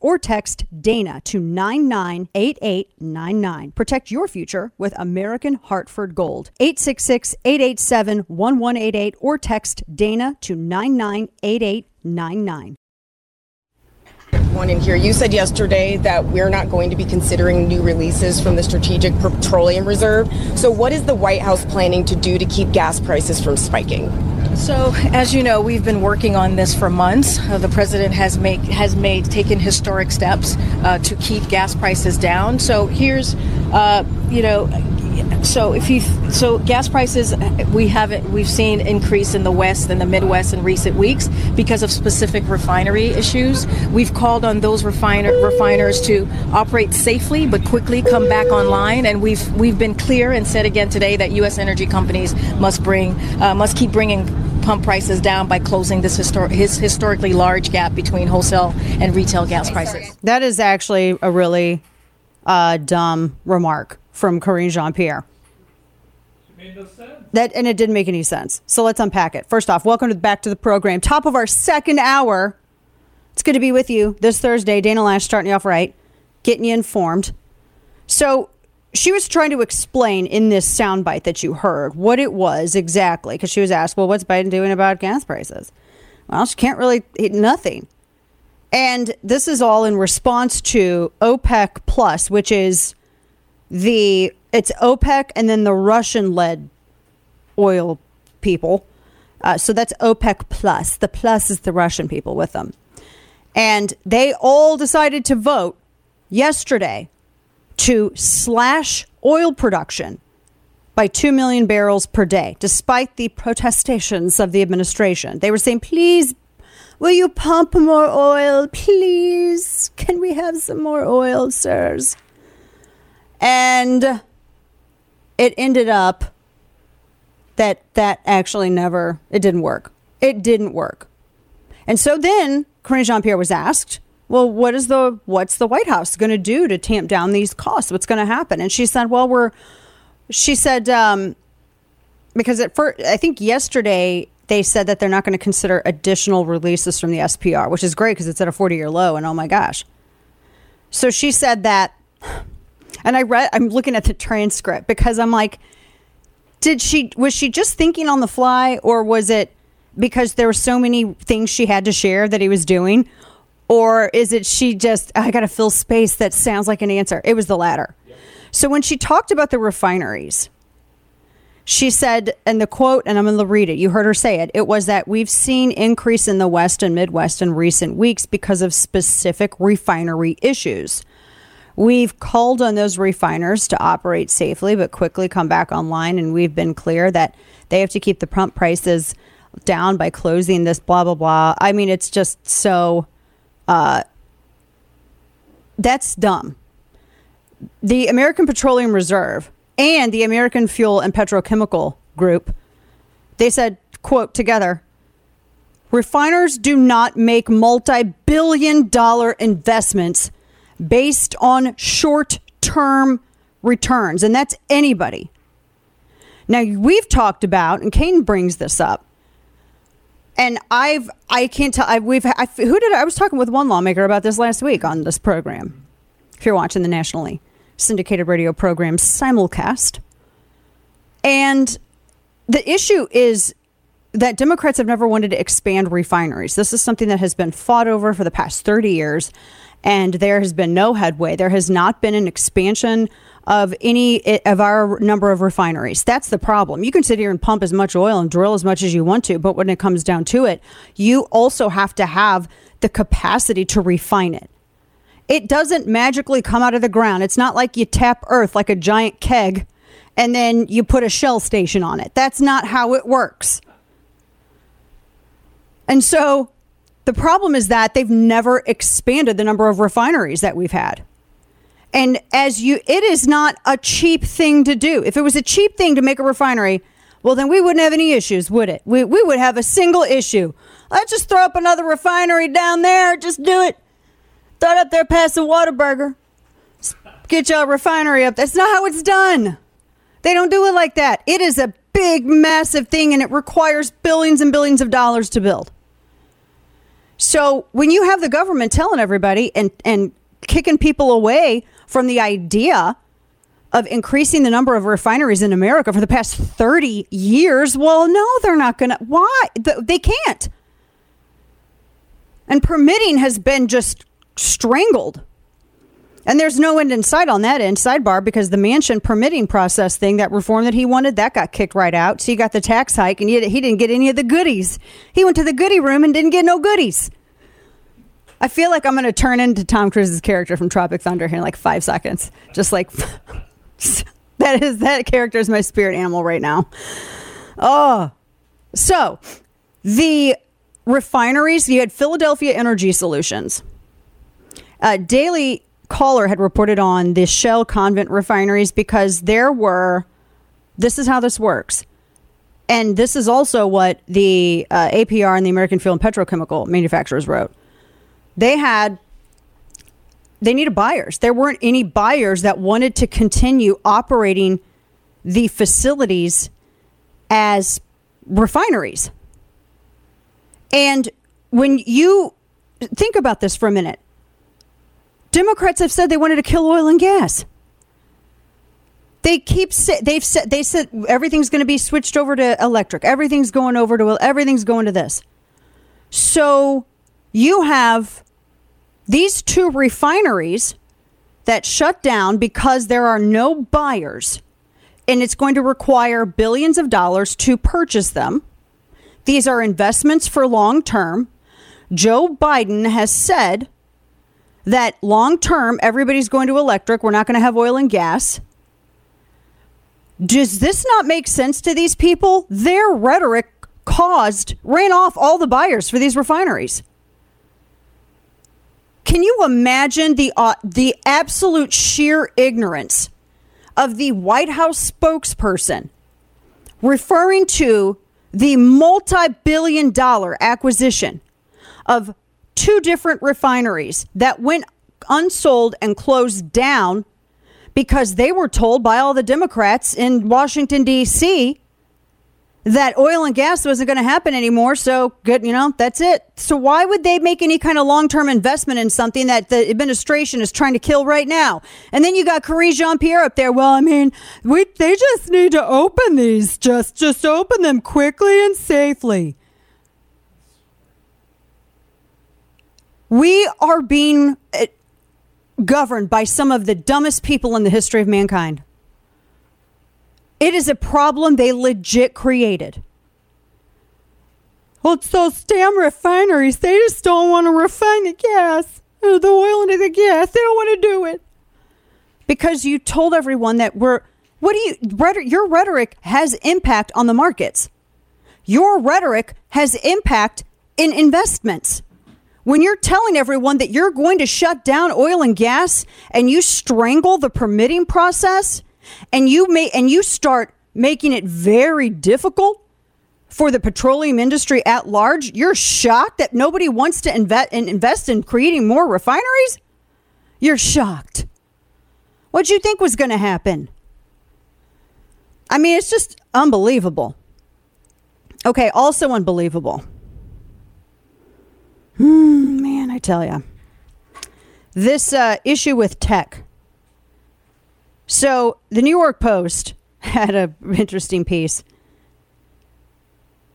or text Dana to 998899. Protect your future with American Hartford Gold. 866 887 1188 or text Dana to 998899 one in here. You said yesterday that we're not going to be considering new releases from the Strategic Petroleum Reserve. So, what is the White House planning to do to keep gas prices from spiking? So, as you know, we've been working on this for months. Uh, the president has made has made taken historic steps uh, to keep gas prices down. So here's, uh, you know, so if you so gas prices we haven't we've seen increase in the west and the midwest in recent weeks because of specific refinery issues we've called on those refiner refiners to operate safely but quickly come back online and we've we've been clear and said again today that US energy companies must bring uh, must keep bringing pump prices down by closing this histor- his historically large gap between wholesale and retail gas prices that is actually a really uh, dumb remark from Karine Jean Pierre. That and it didn't make any sense. So let's unpack it. First off, welcome to, back to the program. Top of our second hour. It's good to be with you this Thursday. Dana Loesch starting you off right, getting you informed. So she was trying to explain in this soundbite that you heard what it was exactly because she was asked, "Well, what's Biden doing about gas prices?" Well, she can't really eat nothing. And this is all in response to OPEC Plus, which is the it's OPEC and then the Russian led oil people. Uh, so that's OPEC plus. The plus is the Russian people with them. And they all decided to vote yesterday to slash oil production by 2 million barrels per day, despite the protestations of the administration. They were saying, please, will you pump more oil? Please, can we have some more oil, sirs? And it ended up that that actually never it didn't work. It didn't work. And so then Karine Jean Pierre was asked, well, what is the what's the White House going to do to tamp down these costs? What's going to happen? And she said, well, we're she said um, because at first I think yesterday they said that they're not going to consider additional releases from the SPR, which is great because it's at a 40 year low. And oh my gosh. So she said that and I read, I'm looking at the transcript because I'm like, did she, was she just thinking on the fly or was it because there were so many things she had to share that he was doing? Or is it she just, I got to fill space that sounds like an answer? It was the latter. So when she talked about the refineries, she said, and the quote, and I'm going to read it. You heard her say it. It was that we've seen increase in the West and Midwest in recent weeks because of specific refinery issues. We've called on those refiners to operate safely, but quickly come back online. And we've been clear that they have to keep the pump prices down by closing this blah, blah, blah. I mean, it's just so, uh, that's dumb. The American Petroleum Reserve and the American Fuel and Petrochemical Group, they said, quote, together, refiners do not make multi billion dollar investments based on short term returns, and that's anybody. Now, we've talked about, and Kane brings this up, and I've, I can't tell, I, we've, I, who did I, I was talking with one lawmaker about this last week on this program. If you're watching the nationally syndicated radio program simulcast. And the issue is that Democrats have never wanted to expand refineries. This is something that has been fought over for the past 30 years and there has been no headway. There has not been an expansion of any of our number of refineries. That's the problem. You can sit here and pump as much oil and drill as much as you want to, but when it comes down to it, you also have to have the capacity to refine it. It doesn't magically come out of the ground. It's not like you tap earth like a giant keg and then you put a shell station on it. That's not how it works. And so the problem is that they've never expanded the number of refineries that we've had. And as you, it is not a cheap thing to do. If it was a cheap thing to make a refinery, well, then we wouldn't have any issues, would it? We, we would have a single issue. Let's just throw up another refinery down there. Just do it. Throw it up there past the Whataburger. Get your refinery up. That's not how it's done. They don't do it like that. It is a big, massive thing, and it requires billions and billions of dollars to build. So when you have the government telling everybody and, and kicking people away from the idea of increasing the number of refineries in America for the past 30 years, well, no, they're not going to. Why? They can't. And permitting has been just strangled. And there's no end in sight on that end, sidebar, because the Manchin permitting process thing, that reform that he wanted, that got kicked right out. So you got the tax hike, and he, he didn't get any of the goodies. He went to the goodie room and didn't get no goodies. I feel like I'm going to turn into Tom Cruise's character from Tropic Thunder here in like five seconds. Just like <laughs> that is that character is my spirit animal right now. Oh, so the refineries. You had Philadelphia Energy Solutions. Uh, Daily caller had reported on the Shell convent refineries because there were, this is how this works. And this is also what the uh, APR and the American Fuel and Petrochemical manufacturers wrote. They had they needed buyers. There weren't any buyers that wanted to continue operating the facilities as refineries. And when you think about this for a minute, Democrats have said they wanted to kill oil and gas. They keep say, they've said they said everything's going to be switched over to electric. Everything's going over to everything's going to this. So you have these two refineries that shut down because there are no buyers and it's going to require billions of dollars to purchase them. These are investments for long term. Joe Biden has said that long term, everybody's going to electric. We're not going to have oil and gas. Does this not make sense to these people? Their rhetoric caused, ran off all the buyers for these refineries. Can you imagine the uh, the absolute sheer ignorance of the White House spokesperson referring to the multi-billion dollar acquisition of two different refineries that went unsold and closed down because they were told by all the Democrats in Washington D.C that oil and gas wasn't going to happen anymore. So good, you know, that's it. So why would they make any kind of long term investment in something that the administration is trying to kill right now? And then you got Karine Jean Pierre up there. Well, I mean, we they just need to open these. Just just open them quickly and safely. We are being eh, governed by some of the dumbest people in the history of mankind. It is a problem they legit created. Well, it's those damn refineries. They just don't want to refine the gas, or the oil into the gas. They don't want to do it because you told everyone that we're. What do you? Your rhetoric has impact on the markets. Your rhetoric has impact in investments. When you're telling everyone that you're going to shut down oil and gas and you strangle the permitting process, and you may and you start making it very difficult for the petroleum industry at large, you're shocked that nobody wants to invest invest in creating more refineries? You're shocked. What'd you think was going to happen? I mean, it's just unbelievable. Okay, also unbelievable. Hmm, man, I tell you. This uh, issue with tech. So the New York Post <laughs> had an interesting piece.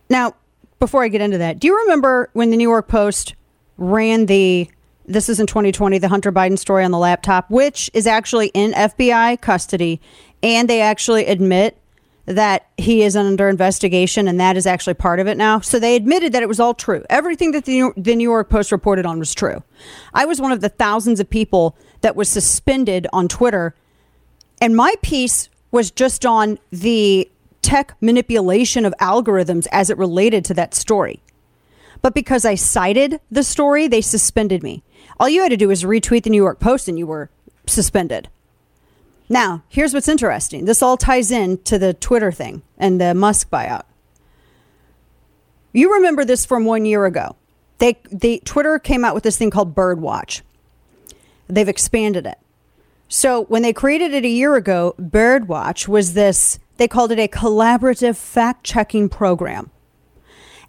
Now, before I get into that, do you remember when the New York Post ran the this is in 2020 the Hunter Biden story on the laptop, which is actually in FBI custody, and they actually admit that he is under investigation, and that is actually part of it now. So they admitted that it was all true. Everything that the New York Post reported on was true. I was one of the thousands of people that was suspended on Twitter and my piece was just on the tech manipulation of algorithms as it related to that story. But because I cited the story, they suspended me. All you had to do was retweet the New York Post and you were suspended. Now, here's what's interesting. This all ties in to the Twitter thing and the Musk buyout. You remember this from one year ago. They, they Twitter came out with this thing called Birdwatch. They've expanded it. So when they created it a year ago, Birdwatch was this, they called it a collaborative fact checking program.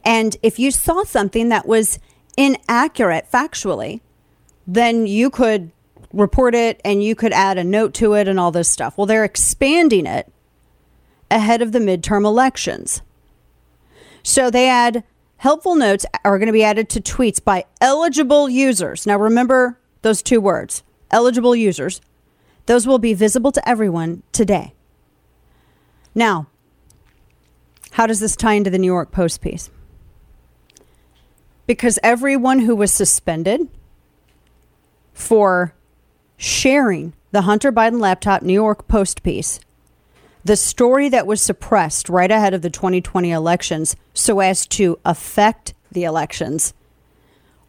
And if you saw something that was inaccurate factually, then you could report it and you could add a note to it and all this stuff. Well, they're expanding it ahead of the midterm elections. So they add helpful notes are going to be added to tweets by eligible users. Now remember those two words eligible users those will be visible to everyone today. Now, how does this tie into the New York Post piece? Because everyone who was suspended for sharing the Hunter Biden laptop New York Post piece, the story that was suppressed right ahead of the 2020 elections so as to affect the elections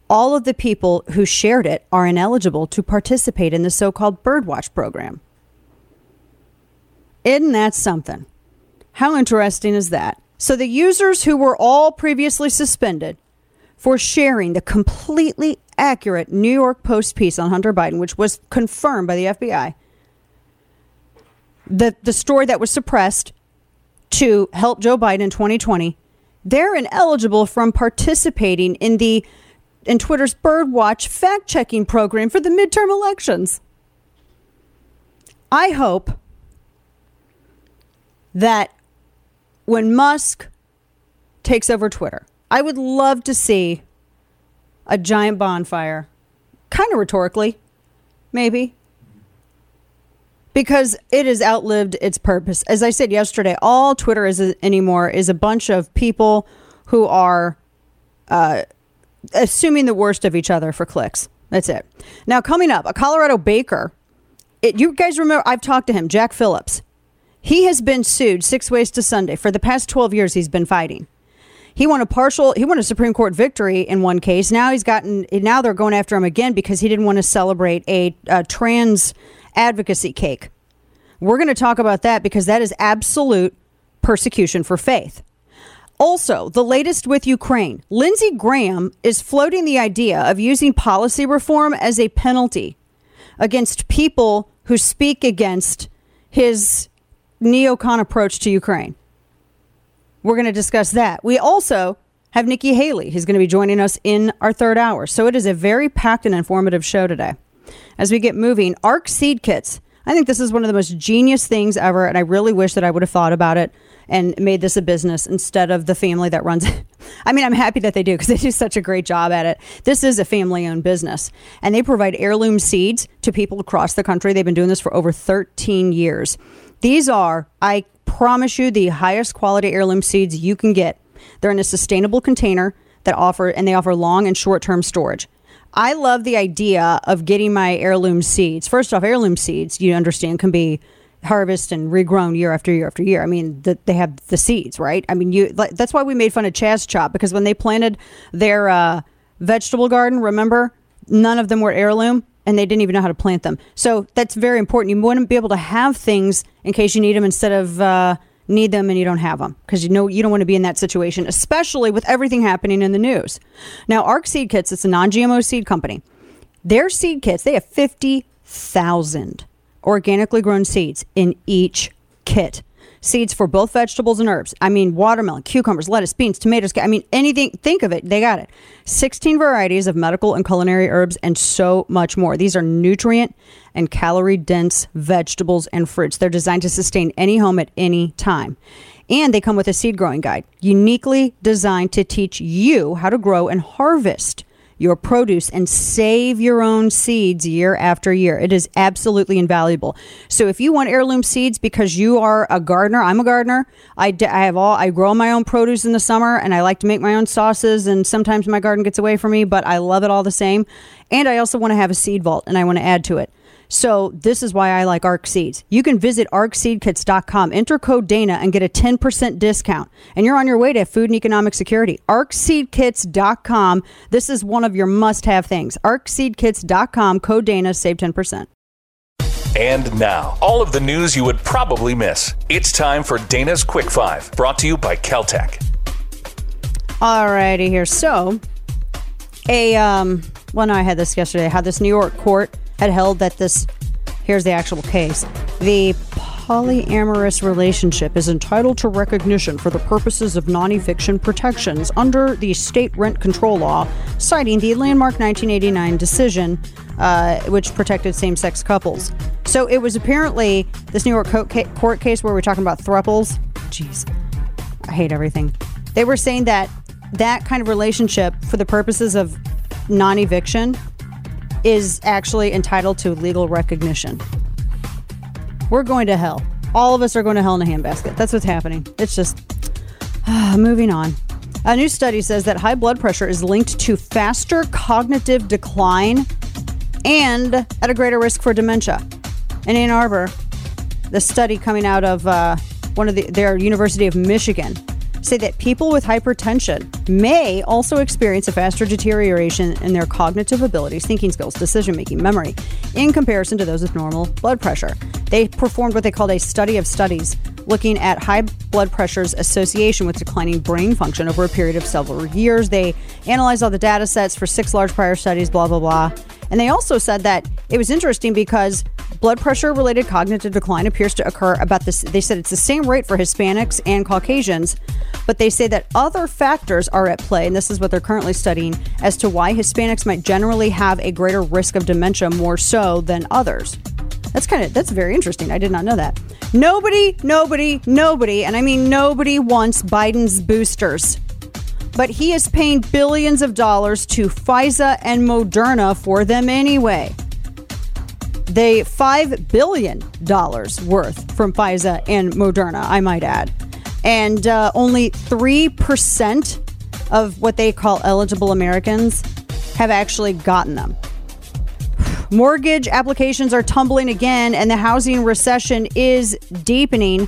all of the people who shared it are ineligible to participate in the so called Birdwatch program. Isn't that something? How interesting is that? So, the users who were all previously suspended for sharing the completely accurate New York Post piece on Hunter Biden, which was confirmed by the FBI. The, the story that was suppressed to help Joe Biden in 2020, they're ineligible from participating in the in Twitter's Birdwatch fact checking program for the midterm elections. I hope that when Musk takes over Twitter, I would love to see a giant bonfire, kind of rhetorically, maybe, because it has outlived its purpose. As I said yesterday, all Twitter is anymore is a bunch of people who are uh, assuming the worst of each other for clicks. That's it. Now, coming up, a Colorado baker. It, you guys remember, I've talked to him, Jack Phillips. He has been sued six ways to Sunday. For the past 12 years, he's been fighting. He won a partial, he won a Supreme Court victory in one case. Now he's gotten, now they're going after him again because he didn't want to celebrate a, a trans advocacy cake. We're going to talk about that because that is absolute persecution for faith. Also, the latest with Ukraine. Lindsey Graham is floating the idea of using policy reform as a penalty against people who speak against his neocon approach to Ukraine. We're going to discuss that. We also have Nikki Haley, who's going to be joining us in our third hour. So it is a very packed and informative show today. As we get moving, ARK seed kits. I think this is one of the most genius things ever, and I really wish that I would have thought about it and made this a business instead of the family that runs it. <laughs> I mean, I'm happy that they do because they do such a great job at it. This is a family owned business, and they provide heirloom seeds to people across the country. They've been doing this for over 13 years. These are, I promise you, the highest quality heirloom seeds you can get. They're in a sustainable container that offer, and they offer long and short term storage. I love the idea of getting my heirloom seeds. First off, heirloom seeds, you understand, can be harvested and regrown year after year after year. I mean, the, they have the seeds, right? I mean, you like, that's why we made fun of Chaz Chop because when they planted their uh, vegetable garden, remember, none of them were heirloom and they didn't even know how to plant them. So that's very important. You want to be able to have things in case you need them instead of uh, need them and you don't have them because you know you don't want to be in that situation, especially with everything happening in the news. Now, Ark Seed Kits, it's a non-GMO seed company. Their seed kits, they have fifty thousand organically grown seeds in each kit seeds for both vegetables and herbs. I mean, watermelon, cucumbers, lettuce, beans, tomatoes. I mean, anything, think of it. They got it. 16 varieties of medical and culinary herbs and so much more. These are nutrient and calorie dense vegetables and fruits. They're designed to sustain any home at any time. And they come with a seed growing guide, uniquely designed to teach you how to grow and harvest your produce and save your own seeds year after year. It is absolutely invaluable. So if you want heirloom seeds because you are a gardener, I'm a gardener. I, d- I have all I grow my own produce in the summer and I like to make my own sauces and sometimes my garden gets away from me, but I love it all the same. And I also want to have a seed vault and I want to add to it. So this is why I like ARK Seeds. You can visit arkseedkits.com, enter code Dana and get a 10% discount. And you're on your way to food and economic security. arkseedkits.com. This is one of your must-have things. arkseedkits.com, code Dana, save 10%. And now, all of the news you would probably miss. It's time for Dana's Quick Five, brought to you by KelTec. All righty here. So, a um, well, no, I had this yesterday. I had this New York court had held that this, here's the actual case, the polyamorous relationship is entitled to recognition for the purposes of non eviction protections under the state rent control law, citing the landmark 1989 decision, uh, which protected same sex couples. So it was apparently this New York court case where we're talking about thruples. Jeez, I hate everything. They were saying that that kind of relationship, for the purposes of non eviction, is actually entitled to legal recognition. We're going to hell. All of us are going to hell in a handbasket. That's what's happening. It's just uh, <sighs> moving on. A new study says that high blood pressure is linked to faster cognitive decline and at a greater risk for dementia. In Ann Arbor, the study coming out of uh, one of the, their University of Michigan say that people with hypertension may also experience a faster deterioration in their cognitive abilities, thinking skills, decision making, memory, in comparison to those with normal blood pressure. They performed what they called a study of studies looking at high blood pressure's association with declining brain function over a period of several years. They analyzed all the data sets for six large prior studies, blah, blah, blah. And they also said that it was interesting because blood pressure related cognitive decline appears to occur about this. They said it's the same rate for Hispanics and Caucasians, but they say that other factors are at play. And this is what they're currently studying as to why Hispanics might generally have a greater risk of dementia more so than others. That's kind of that's very interesting. I did not know that. Nobody, nobody, nobody, and I mean nobody wants Biden's boosters. But he is paying billions of dollars to Pfizer and Moderna for them anyway. They $5 billion worth from Pfizer and Moderna, I might add. And uh, only 3% of what they call eligible Americans have actually gotten them. Mortgage applications are tumbling again, and the housing recession is deepening,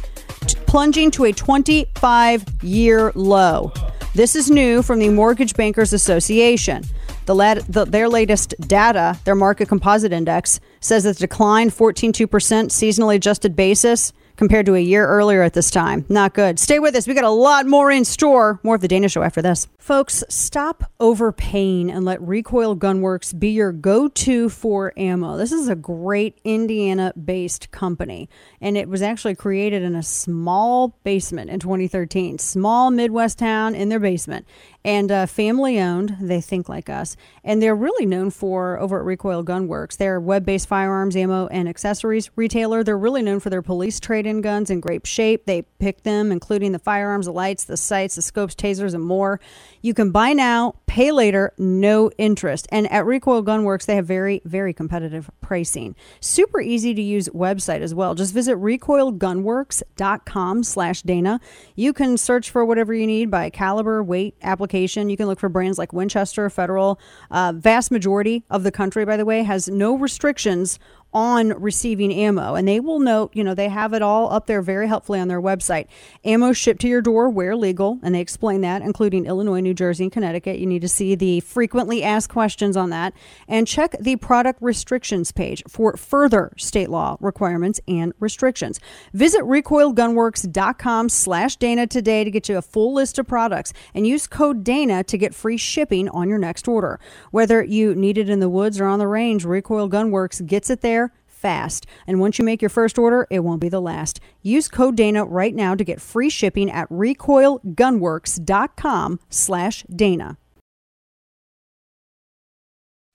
plunging to a 25 year low. This is new from the Mortgage Bankers Association. The, the, their latest data, their market composite index, says that declined 14.2% seasonally adjusted basis compared to a year earlier at this time. Not good. Stay with us. We got a lot more in store. More of the Dana Show after this. Folks, stop overpaying and let Recoil Gunworks be your go to for ammo. This is a great Indiana based company, and it was actually created in a small basement in 2013. Small Midwest town in their basement. And uh, family owned, they think like us. And they're really known for, over at Recoil Gunworks, they're a web based firearms, ammo, and accessories retailer. They're really known for their police trade in guns in great shape. They pick them, including the firearms, the lights, the sights, the scopes, tasers, and more. You can buy now, pay later, no interest. And at Recoil Gunworks, they have very, very competitive pricing. Super easy to use website as well. Just visit recoilgunworks.com slash Dana. You can search for whatever you need by caliber, weight, application. You can look for brands like Winchester, Federal. Uh, vast majority of the country, by the way, has no restrictions on receiving ammo. And they will note, you know, they have it all up there very helpfully on their website. Ammo shipped to your door where legal, and they explain that, including Illinois, New Jersey, and Connecticut. You need to see the frequently asked questions on that and check the product restrictions page for further state law requirements and restrictions. Visit recoilgunworks.com slash Dana today to get you a full list of products and use code Dana to get free shipping on your next order. Whether you need it in the woods or on the range, Recoil Gunworks gets it there fast. And once you make your first order, it won't be the last. Use code Dana right now to get free shipping at recoilgunworks.com slash Dana.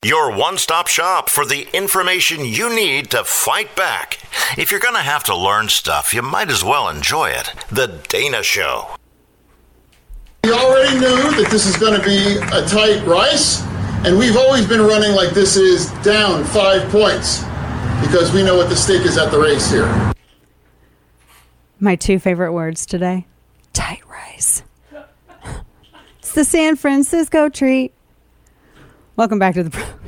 Your one stop shop for the information you need to fight back. If you're going to have to learn stuff, you might as well enjoy it. The Dana Show. We already knew that this is going to be a tight race, and we've always been running like this is down five points because we know what the stake is at the race here. My two favorite words today tight rice. It's the San Francisco treat. Welcome back to the program.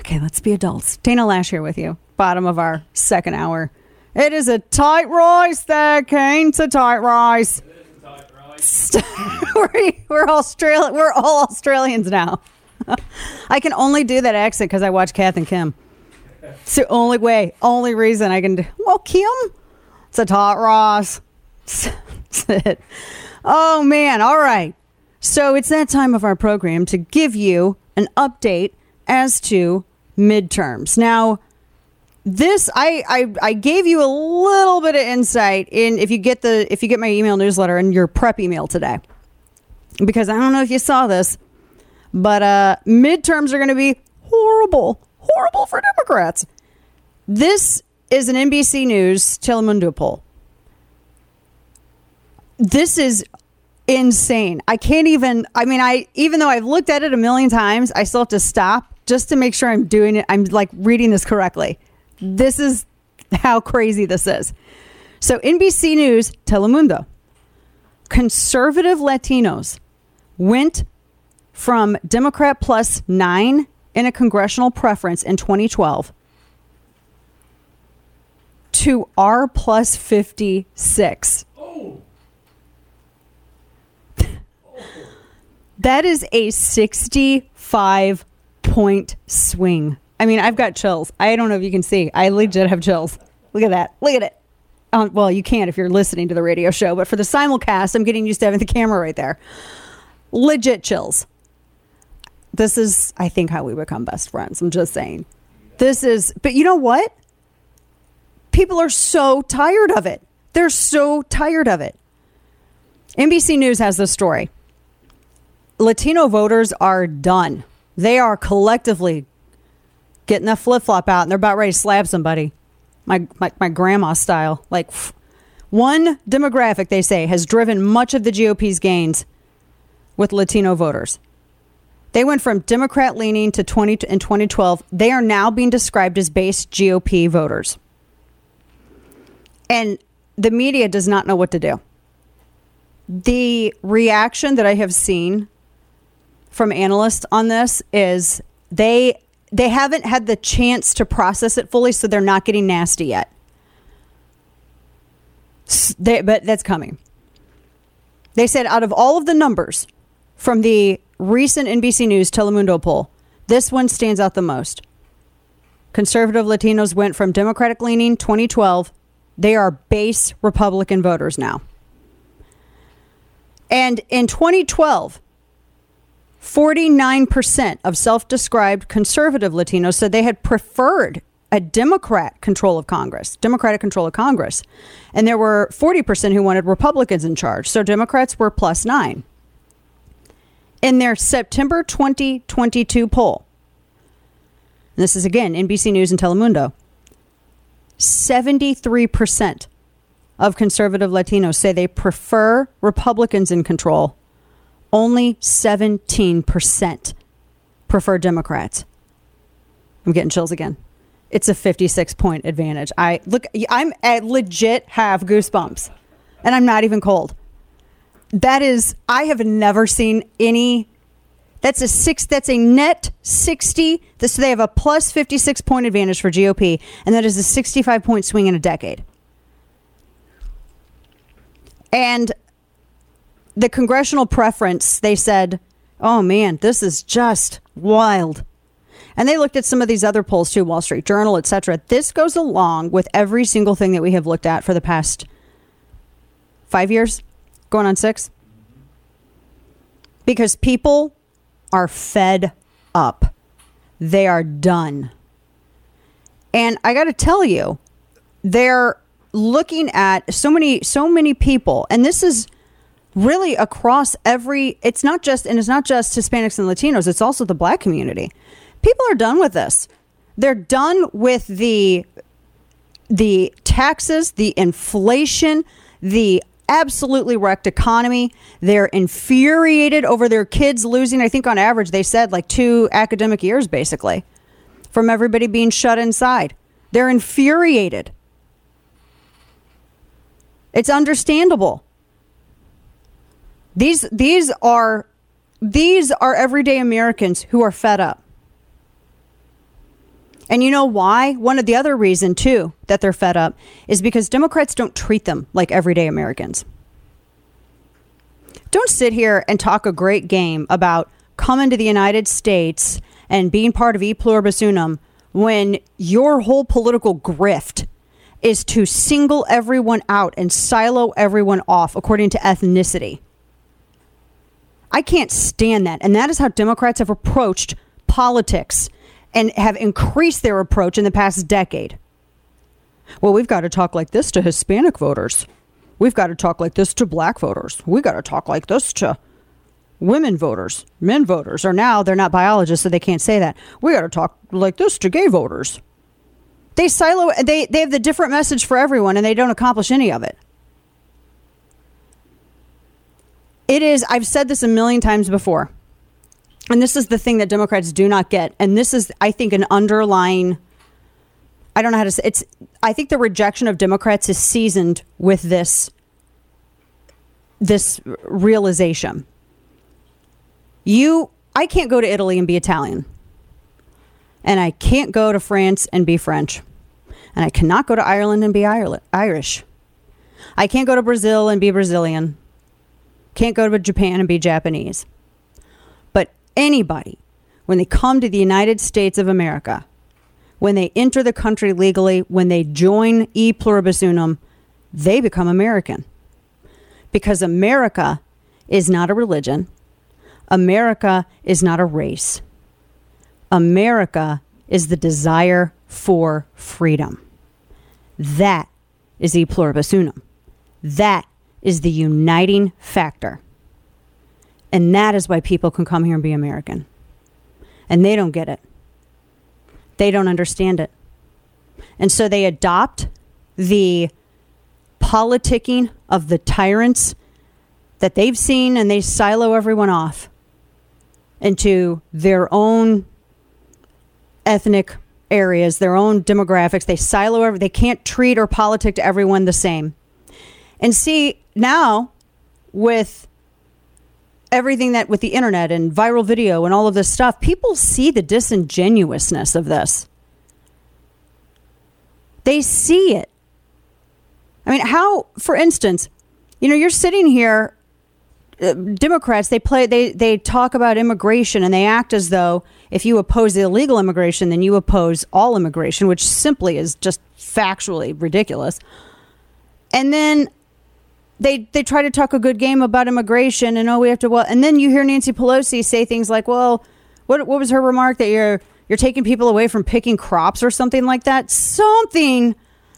Okay, let's be adults. Dana Loesch here with you. Bottom of our second hour. It is a tight rice there, Kane. It's a tight rice. <laughs> we're, we're Australia. We're all Australians now. <laughs> I can only do that accent because I watch Kath and Kim. It's the only way, only reason I can do. Well, Kim, it's a tight rice. That's it. Oh man! All right. So it's that time of our program to give you an update as to midterms. Now, this I, I I gave you a little bit of insight in if you get the if you get my email newsletter and your prep email today, because I don't know if you saw this, but uh, midterms are going to be horrible, horrible for Democrats. This is an NBC News Telemundo poll. This is insane. I can't even. I mean, I even though I've looked at it a million times, I still have to stop just to make sure I'm doing it. I'm like reading this correctly. This is how crazy this is. So, NBC News, Telemundo, conservative Latinos went from Democrat plus nine in a congressional preference in 2012 to R plus 56. <laughs> That is a 65 point swing. I mean, I've got chills. I don't know if you can see. I legit have chills. Look at that. Look at it. Um, well, you can't if you're listening to the radio show, but for the simulcast, I'm getting used to having the camera right there. Legit chills. This is, I think, how we become best friends. I'm just saying. This is, but you know what? People are so tired of it. They're so tired of it. NBC News has this story. Latino voters are done. They are collectively getting that flip flop out and they're about ready to slap somebody. My, my, my grandma style. Like one demographic, they say, has driven much of the GOP's gains with Latino voters. They went from Democrat leaning to 20 in 2012. They are now being described as base GOP voters. And the media does not know what to do. The reaction that I have seen from analysts on this is they they haven't had the chance to process it fully, so they're not getting nasty yet. They, but that's coming. They said out of all of the numbers from the recent NBC News Telemundo poll, this one stands out the most. Conservative Latinos went from Democratic leaning 2012 they are base Republican voters now. And in 2012, 49% of self described conservative Latinos said they had preferred a Democrat control of Congress, Democratic control of Congress. And there were 40% who wanted Republicans in charge. So Democrats were plus nine. In their September 2022 poll, this is again NBC News and Telemundo, 73% of conservative Latinos say they prefer Republicans in control. Only 17% prefer Democrats. I'm getting chills again. It's a 56 point advantage. I look, I'm I legit have goosebumps and I'm not even cold. That is, I have never seen any that's a six. That's a net sixty. So they have a plus fifty six point advantage for GOP, and that is a sixty five point swing in a decade. And the congressional preference, they said, "Oh man, this is just wild." And they looked at some of these other polls too, Wall Street Journal, etc. This goes along with every single thing that we have looked at for the past five years, going on six, because people are fed up. They are done. And I got to tell you, they're looking at so many so many people and this is really across every it's not just and it's not just Hispanics and Latinos, it's also the black community. People are done with this. They're done with the the taxes, the inflation, the absolutely wrecked economy. They're infuriated over their kids losing, I think on average, they said like two academic years basically from everybody being shut inside. They're infuriated. It's understandable. These these are these are everyday Americans who are fed up. And you know why? One of the other reason too that they're fed up is because Democrats don't treat them like everyday Americans. Don't sit here and talk a great game about coming to the United States and being part of e pluribus unum when your whole political grift is to single everyone out and silo everyone off according to ethnicity. I can't stand that. And that is how Democrats have approached politics and have increased their approach in the past decade. Well, we've got to talk like this to Hispanic voters. We've got to talk like this to black voters. We've got to talk like this to women voters, men voters. Or now they're not biologists, so they can't say that. We got to talk like this to gay voters. They silo. They they have the different message for everyone, and they don't accomplish any of it. It is. I've said this a million times before and this is the thing that Democrats do not get. And this is, I think, an underlying. I don't know how to say it's. I think the rejection of Democrats is seasoned with this. This realization. You, I can't go to Italy and be Italian, and I can't go to France and be French, and I cannot go to Ireland and be Irish. I can't go to Brazil and be Brazilian. Can't go to Japan and be Japanese. Anybody, when they come to the United States of America, when they enter the country legally, when they join e pluribus unum, they become American. Because America is not a religion, America is not a race. America is the desire for freedom. That is e pluribus unum. That is the uniting factor. And that is why people can come here and be American. And they don't get it. They don't understand it. And so they adopt the politicking of the tyrants that they've seen and they silo everyone off into their own ethnic areas, their own demographics. They silo every, they can't treat or politic to everyone the same. And see, now with everything that with the internet and viral video and all of this stuff, people see the disingenuousness of this. They see it. I mean, how, for instance, you know, you're sitting here, uh, Democrats, they play, they, they talk about immigration and they act as though if you oppose the illegal immigration, then you oppose all immigration, which simply is just factually ridiculous. And then they they try to talk a good game about immigration and oh we have to well and then you hear Nancy Pelosi say things like well what what was her remark that you're you're taking people away from picking crops or something like that? Something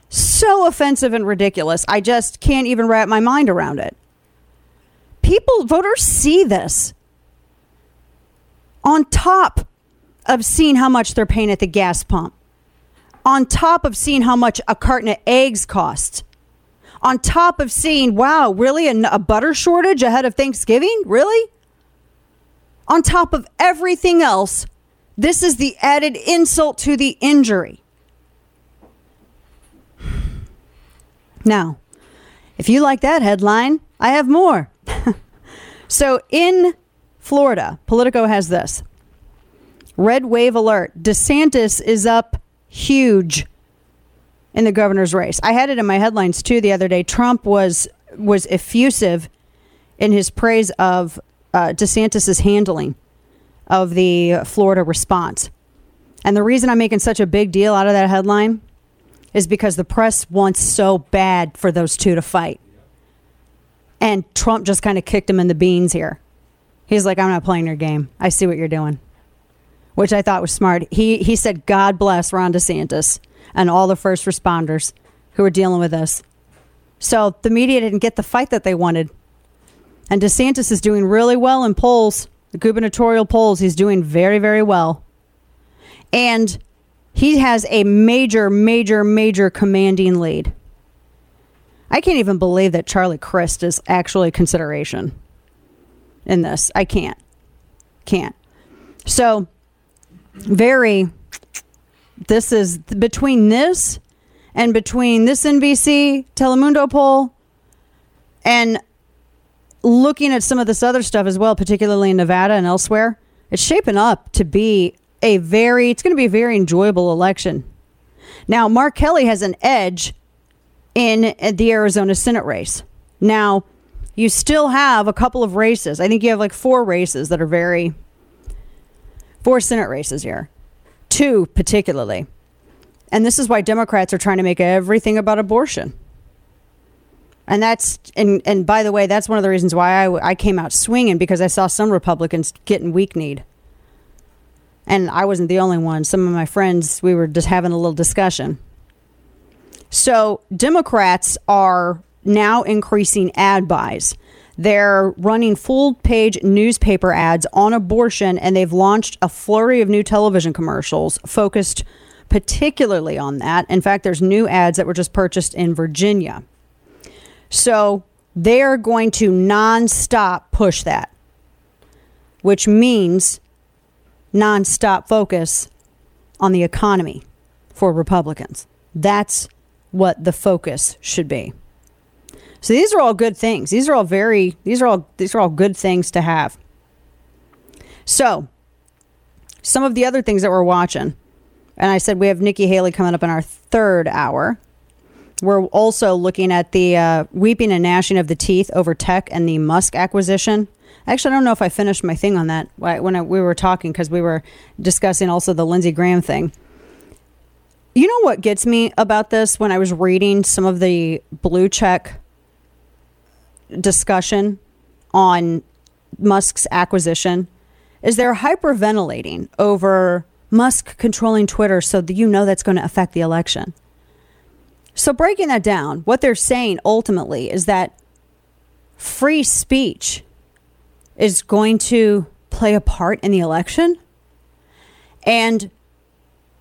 so offensive and ridiculous. I just can't even wrap my mind around it. People voters see this on top of seeing how much they're paying at the gas pump on top of seeing how much a carton of eggs costs on top of seeing, wow, really a, a, butter shortage ahead of Thanksgiving? Really? On top of everything else, this is the added insult to the injury. Now, if you like that headline, I have more. <laughs> so in Florida, Politico has this red wave alert. DeSantis is up huge in the governor's race. I had it in my headlines too the other day. Trump was was effusive in his praise of uh, DeSantis's handling of the Florida response. And the reason I'm making such a big deal out of that headline is because the press wants so bad for those two to fight. And Trump just kind of kicked him in the beans here. He's like, I'm not playing your game. I see what you're doing. Which I thought was smart. He he said, God bless Ron DeSantis and all the first responders who are dealing with this. So the media didn't get the fight that they wanted. And DeSantis is doing really well in polls, the gubernatorial polls. He's doing very, very well. And he has a major, major, major commanding lead. I can't even believe that Charlie Crist is actually a consideration in this. I can't. Can't. So, very this is between this and between this NBC Telemundo poll and looking at some of this other stuff as well, particularly in Nevada and elsewhere, it's shaping up to be a very, it's going to be a very enjoyable election. Now, Mark Kelly has an edge in the Arizona Senate race. Now, you still have a couple of races. I think you have like four races that are very, four Senate races here two particularly. And this is why Democrats are trying to make everything about abortion. And that's and and by the way, that's one of the reasons why I, I came out swinging because I saw some Republicans getting weak kneed. And I wasn't the only one. Some of my friends, we were just having a little discussion. So Democrats are now increasing ad buys. They're running full page newspaper ads on abortion, and they've launched a flurry of new television commercials focused particularly on that. In fact, there's new ads that were just purchased in Virginia. So they are going to nonstop push that, which means nonstop focus on the economy for Republicans. That's what the focus should be. So these are all good things. These are all very these are all these are all good things to have. So some of the other things that we're watching, and I said we have Nikki Haley coming up in our third hour. We're also looking at the uh, weeping and gnashing of the teeth over tech and the Musk acquisition. Actually, I don't know if I finished my thing on that when I, we were talking because we were discussing also the Lindsey Graham thing. You know what gets me about this when I was reading some of the blue check discussion on Musk's acquisition is they're hyperventilating over Musk controlling Twitter so that you know that's going to affect the election. So breaking that down, what they're saying ultimately is that free speech is going to play a part in the election. And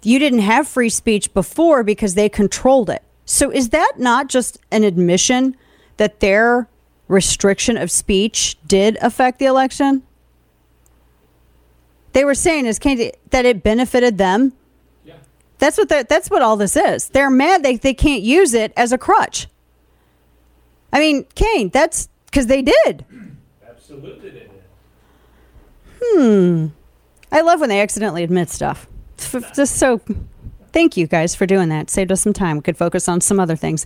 you didn't have free speech before because they controlled it. So is that not just an admission that their restriction of speech did affect the election? They were saying is Kane that it benefited them. Yeah. That's what that's what all this is. They're mad they, they can't use it as a crutch. I mean, Kane, that's because they did. Absolutely they did. Hmm. I love when they accidentally admit stuff. F- Just so, thank you guys for doing that. Saved us some time. We could focus on some other things.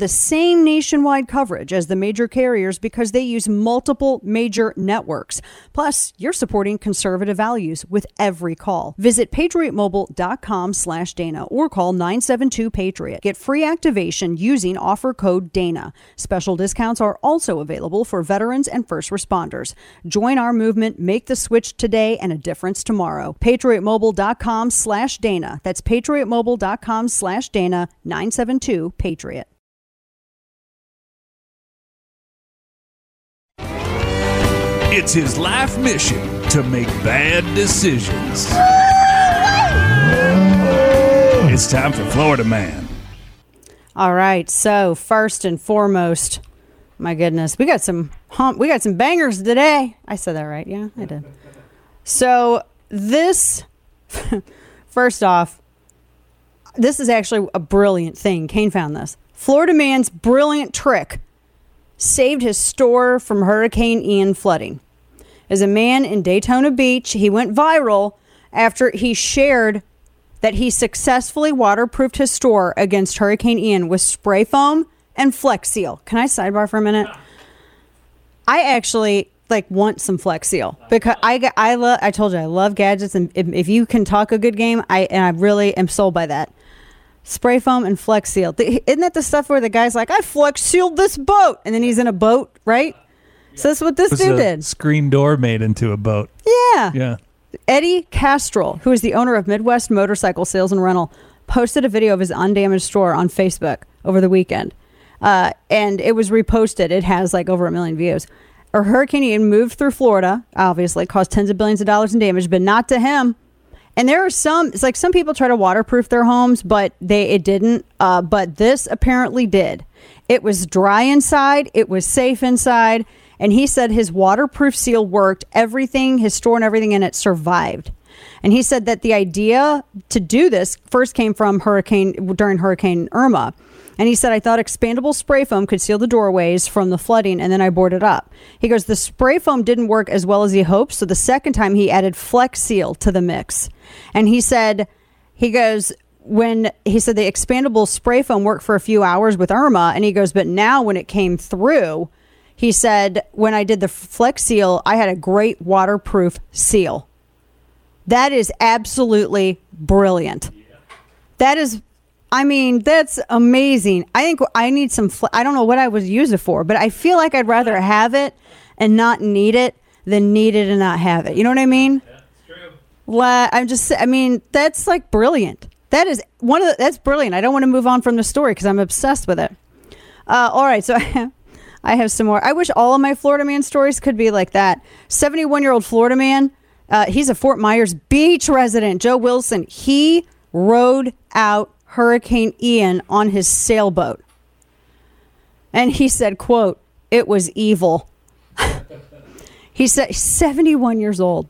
the same nationwide coverage as the major carriers because they use multiple major networks. Plus, you're supporting conservative values with every call. Visit patriotmobile.com slash Dana or call 972-PATRIOT. Get free activation using offer code DANA. Special discounts are also available for veterans and first responders. Join our movement, make the switch today and a difference tomorrow. patriotmobile.com slash Dana. That's patriotmobile.com slash Dana 972-PATRIOT. It's his life mission to make bad decisions. It's time for Florida Man. All right. So first and foremost, my goodness, we got some hump, we got some bangers today. I said that right? Yeah, I did. So this, <laughs> first off, this is actually a brilliant thing. Kane found this. Florida man's brilliant trick saved his store from Hurricane Ian flooding. As a man in Daytona Beach, he went viral after he shared that he successfully waterproofed his store against Hurricane Ian with spray foam and Flex Seal. Can I sidebar for a minute? I actually like want some Flex Seal because I I love I told you I love gadgets and if, if you can talk a good game, I and I really am sold by that. Spray foam and Flex Seal. Isn't that the stuff where the guy's like, I Flex sealed this boat, and then he's in a boat, right? So that's what this dude a did. screen door made into a boat. Yeah. Yeah. Eddie Castrol, who is the owner of Midwest Motorcycle Sales and Rental, posted a video of his undamaged store on Facebook over the weekend. Uh, and it was reposted. It has like over a million views. A hurricane Ian moved through Florida, obviously, caused tens of billions of dollars in damage, but not to him. And there are some, it's like some people try to waterproof their homes, but they it didn't. Uh, but this apparently did. It was dry inside, it was safe inside, and he said his waterproof seal worked. Everything, his store and everything in it survived. And he said that the idea to do this first came from hurricane during Hurricane Irma. And he said, I thought expandable spray foam could seal the doorways from the flooding, and then I boarded up. He goes, The spray foam didn't work as well as he hoped, so the second time he added Flex Seal to the mix. And he said, He goes, when he said the expandable spray foam worked for a few hours with Irma, and he goes, But now when it came through, he said, When I did the Flex Seal, I had a great waterproof seal. That is absolutely brilliant. That is, I mean, that's amazing. I think I need some, fl- I don't know what I would use it for, but I feel like I'd rather have it and not need it than need it and not have it. You know what I mean? Well, I'm just, I mean, that's like brilliant. That is one of the, that's brilliant. I don't want to move on from the story because I'm obsessed with it. Uh, all right, so I <laughs> have, I have some more. I wish all of my Florida man stories could be like that. 71 year old Florida man, uh, he's a Fort Myers Beach resident, Joe Wilson. He rode out Hurricane Ian on his sailboat. And he said, quote, it was evil. <laughs> He said 71 years old.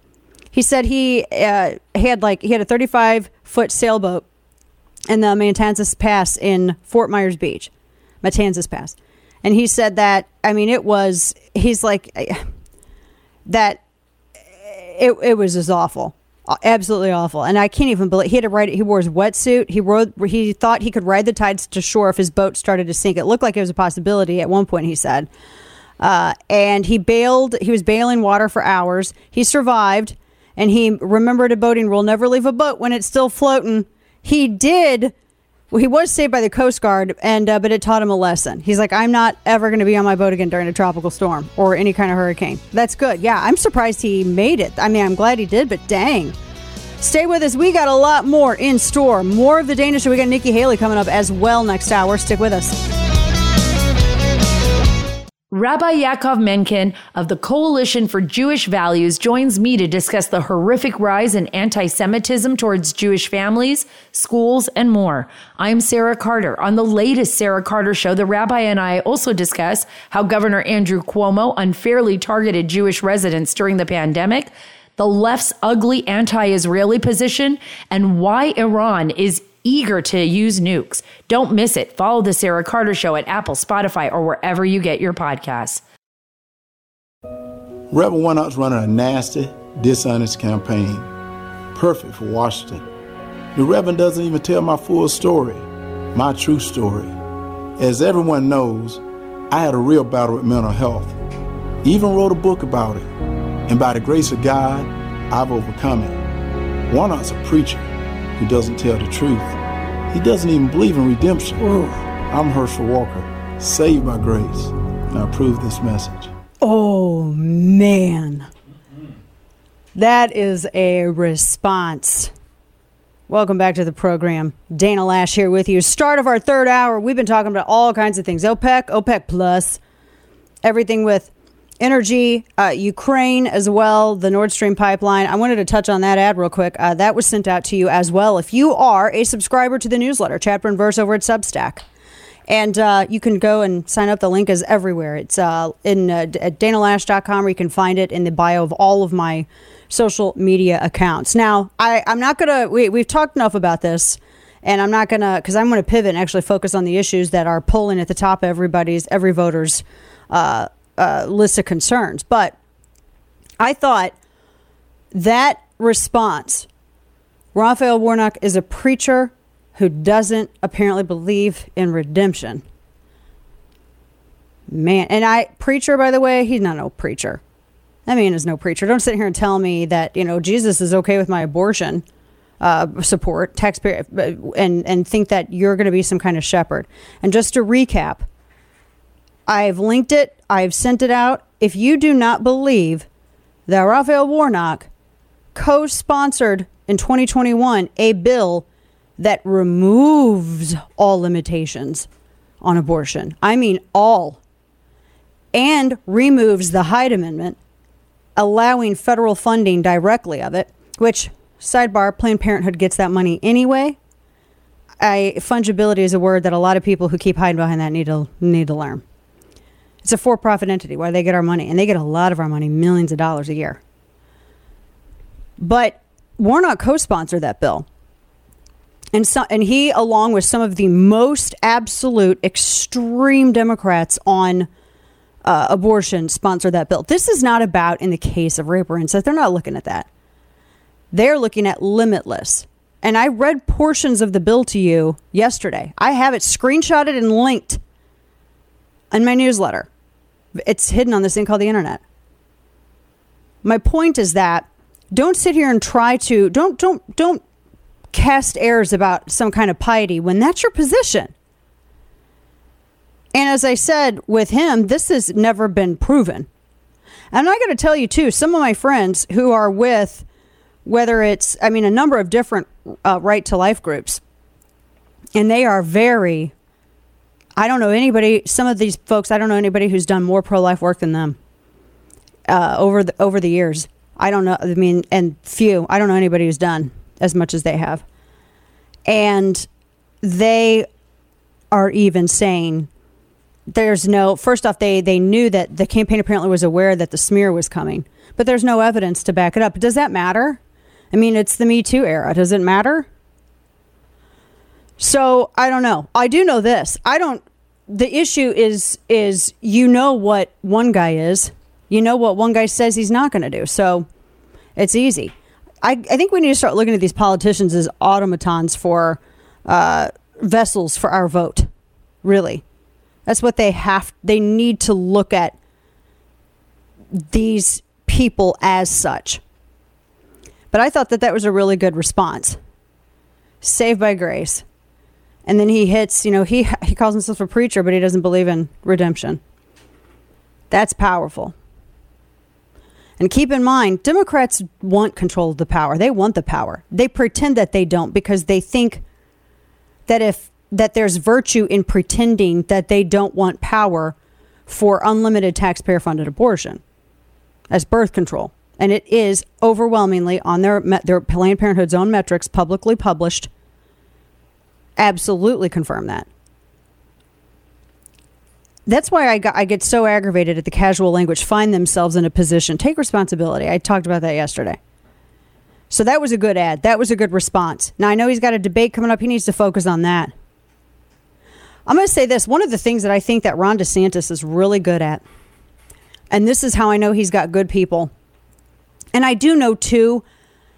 He said he uh, had like he had a 35 foot sailboat in the Matanzas Pass in Fort Myers Beach, Matanzas Pass, and he said that I mean it was he's like <sighs> that it it was as awful, absolutely awful, and I can't even believe he had to ride. He wore his wetsuit. He rode. He thought he could ride the tides to shore if his boat started to sink. It looked like it was a possibility at one point. He said, uh, and he bailed. He was bailing water for hours. He survived, and he remembered a boating rule: never leave a boat when it's still floating. He did. Well, he was saved by the Coast Guard, and uh, but it taught him a lesson. He's like, I'm not ever going to be on my boat again during a tropical storm or any kind of hurricane. That's good. Yeah, I'm surprised he made it. I mean, I'm glad he did, but dang. Stay with us. We got a lot more in store. More of the Danish. We got Nikki Haley coming up as well next hour. Stick with us. Rabbi Yaakov Menken of the Coalition for Jewish Values joins me to discuss the horrific rise in anti Semitism towards Jewish families, schools, and more. I'm Sarah Carter. On the latest Sarah Carter show, the rabbi and I also discuss how Governor Andrew Cuomo unfairly targeted Jewish residents during the pandemic, the left's ugly anti Israeli position, and why Iran is eager to use nukes. Don't miss it. Follow the Sarah Carter Show at Apple, Spotify, or wherever you get your podcasts. Reverend Warnock's running a nasty, dishonest campaign, perfect for Washington. The Reverend doesn't even tell my full story, my true story. As everyone knows, I had a real battle with mental health. Even wrote a book about it. And by the grace of God, I've overcome it. One Up's a preacher who doesn't tell the truth. He doesn't even believe in redemption. I'm Herschel Walker, saved by grace, and I approve this message. Oh, man. That is a response. Welcome back to the program. Dana Loesch here with you. Start of our third hour. We've been talking about all kinds of things OPEC, OPEC Plus, everything with energy, uh, Ukraine as well, the Nord Stream pipeline. I wanted to touch on that ad real quick. Uh, that was sent out to you as well. If you are a subscriber to the newsletter, chapter and verse over at Substack. And uh, you can go and sign up. The link is everywhere. It's uh, in uh, at danaloesch.com, or you can find it in the bio of all of my social media accounts. Now, I, I'm not going to, we, we've talked enough about this, and I'm not to, because I'm to pivot and actually focus on the issues that are pulling at the top of everybody's, every voter's uh, uh, list of concerns. But I thought that response, Raphael Warnock is a preacher who doesn't apparently believe in redemption. Man, and I, preacher, by the way, he's not no preacher. That man is no preacher. Don't sit here and tell me that, you know, Jesus is okay with my abortion uh, support, taxpayer, and, and think that you're going to be some kind of shepherd. And just to recap, I've linked it, I've sent it out. If you do not believe that Raphael Warnock co sponsored in 2021 a bill that removes all limitations on abortion, I mean all, and removes the Hyde Amendment, allowing federal funding directly of it, which, sidebar, Planned Parenthood gets that money anyway. I, fungibility is a word that a lot of people who keep hiding behind that need to need to learn. It's a for profit entity where they get our money, and they get a lot of our money, millions of dollars a year. But Warnock co sponsored that bill. And, so, and he, along with some of the most absolute extreme Democrats on uh, abortion, sponsored that bill. This is not about in the case of rape or incest. They're not looking at that. They're looking at limitless. And I read portions of the bill to you yesterday. I have it screenshotted and linked in my newsletter. It's hidden on this thing called the internet. My point is that don't sit here and try to don't don't don't cast airs about some kind of piety when that's your position. And as I said with him, this has never been proven. And I got to tell you too, some of my friends who are with whether it's I mean a number of different uh, right to life groups, and they are very I don't know anybody. Some of these folks, I don't know anybody who's done more pro life work than them uh, over the over the years. I don't know. I mean, and few. I don't know anybody who's done as much as they have, and they are even saying there's no first off they they knew that the campaign apparently was aware that the smear was coming but there's no evidence to back it up does that matter i mean it's the me too era does it matter so i don't know i do know this i don't the issue is is you know what one guy is. You know what one guy says he's not going to do. So it's easy. I, I think we need to start looking at these politicians as automatons for uh, vessels for our vote really. That's what they have they need to look at these people as such. But i thought that that was a really good response. Saved by grace and then he hits you know he he calls himself a preacher but he doesn't believe in redemption. That's powerful. And keep in mind democrats want control of the power. They want the power. They pretend that they don't because they think that if that there's virtue in pretending that they don't want power for unlimited taxpayer funded abortion as birth control. And it is overwhelmingly on their their Planned Parenthood's own metrics publicly published absolutely confirm that. That's why I, got, I get so aggravated at the casual language. Find themselves in a position, take responsibility. I talked about that yesterday. So that was a good ad. That was a good response. Now I know he's got a debate coming up. He needs to focus on that. I'm going to say this. One of the things that I think that Ron DeSantis is really good at, and this is how I know he's got good people. And I do know too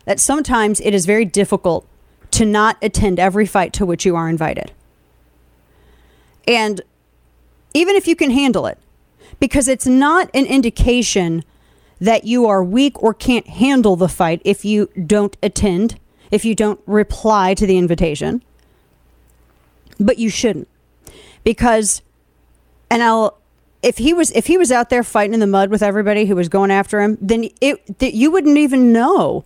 that sometimes it is very difficult to not attend every fight to which you are invited. And even if you can handle it, because it's not an indication that you are weak or can't handle the fight if you don't attend, if you don't reply to the invitation. But you shouldn't. Because and I'll if he was if he was out there fighting in the mud with everybody who was going after him, then it that you wouldn't even know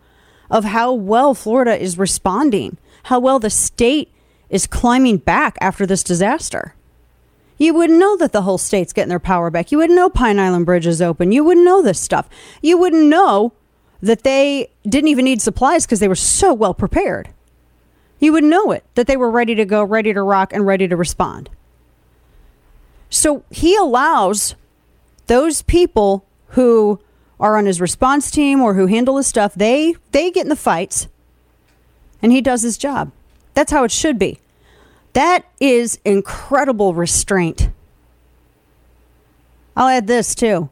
of how well Florida is responding, how well the state is climbing back after this disaster. You wouldn't know that the whole state's getting their power back. You wouldn't know Pine Island Bridge is open. You wouldn't know this stuff. You wouldn't know that they didn't even need supplies because they were so well prepared. You wouldn't know it, that they were ready to go, ready to rock, and ready to respond. So he allows those people who are on his response team or who handle his stuff, they they get in the fights and he does his job. That's how it should be. That is incredible restraint. I'll add this too.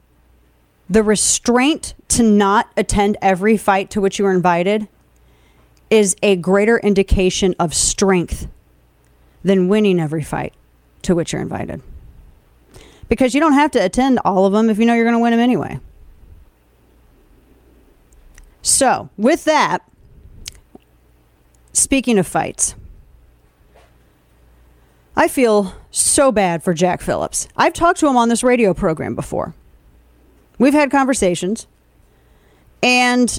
The restraint to not attend every fight to which you are invited is a greater indication of strength than winning every fight to which you're invited. Because you don't have to attend all of them if you know you're going to win them anyway. So, with that, speaking of fights, I feel so bad for Jack Phillips. I've talked to him on this radio program before. We've had conversations, and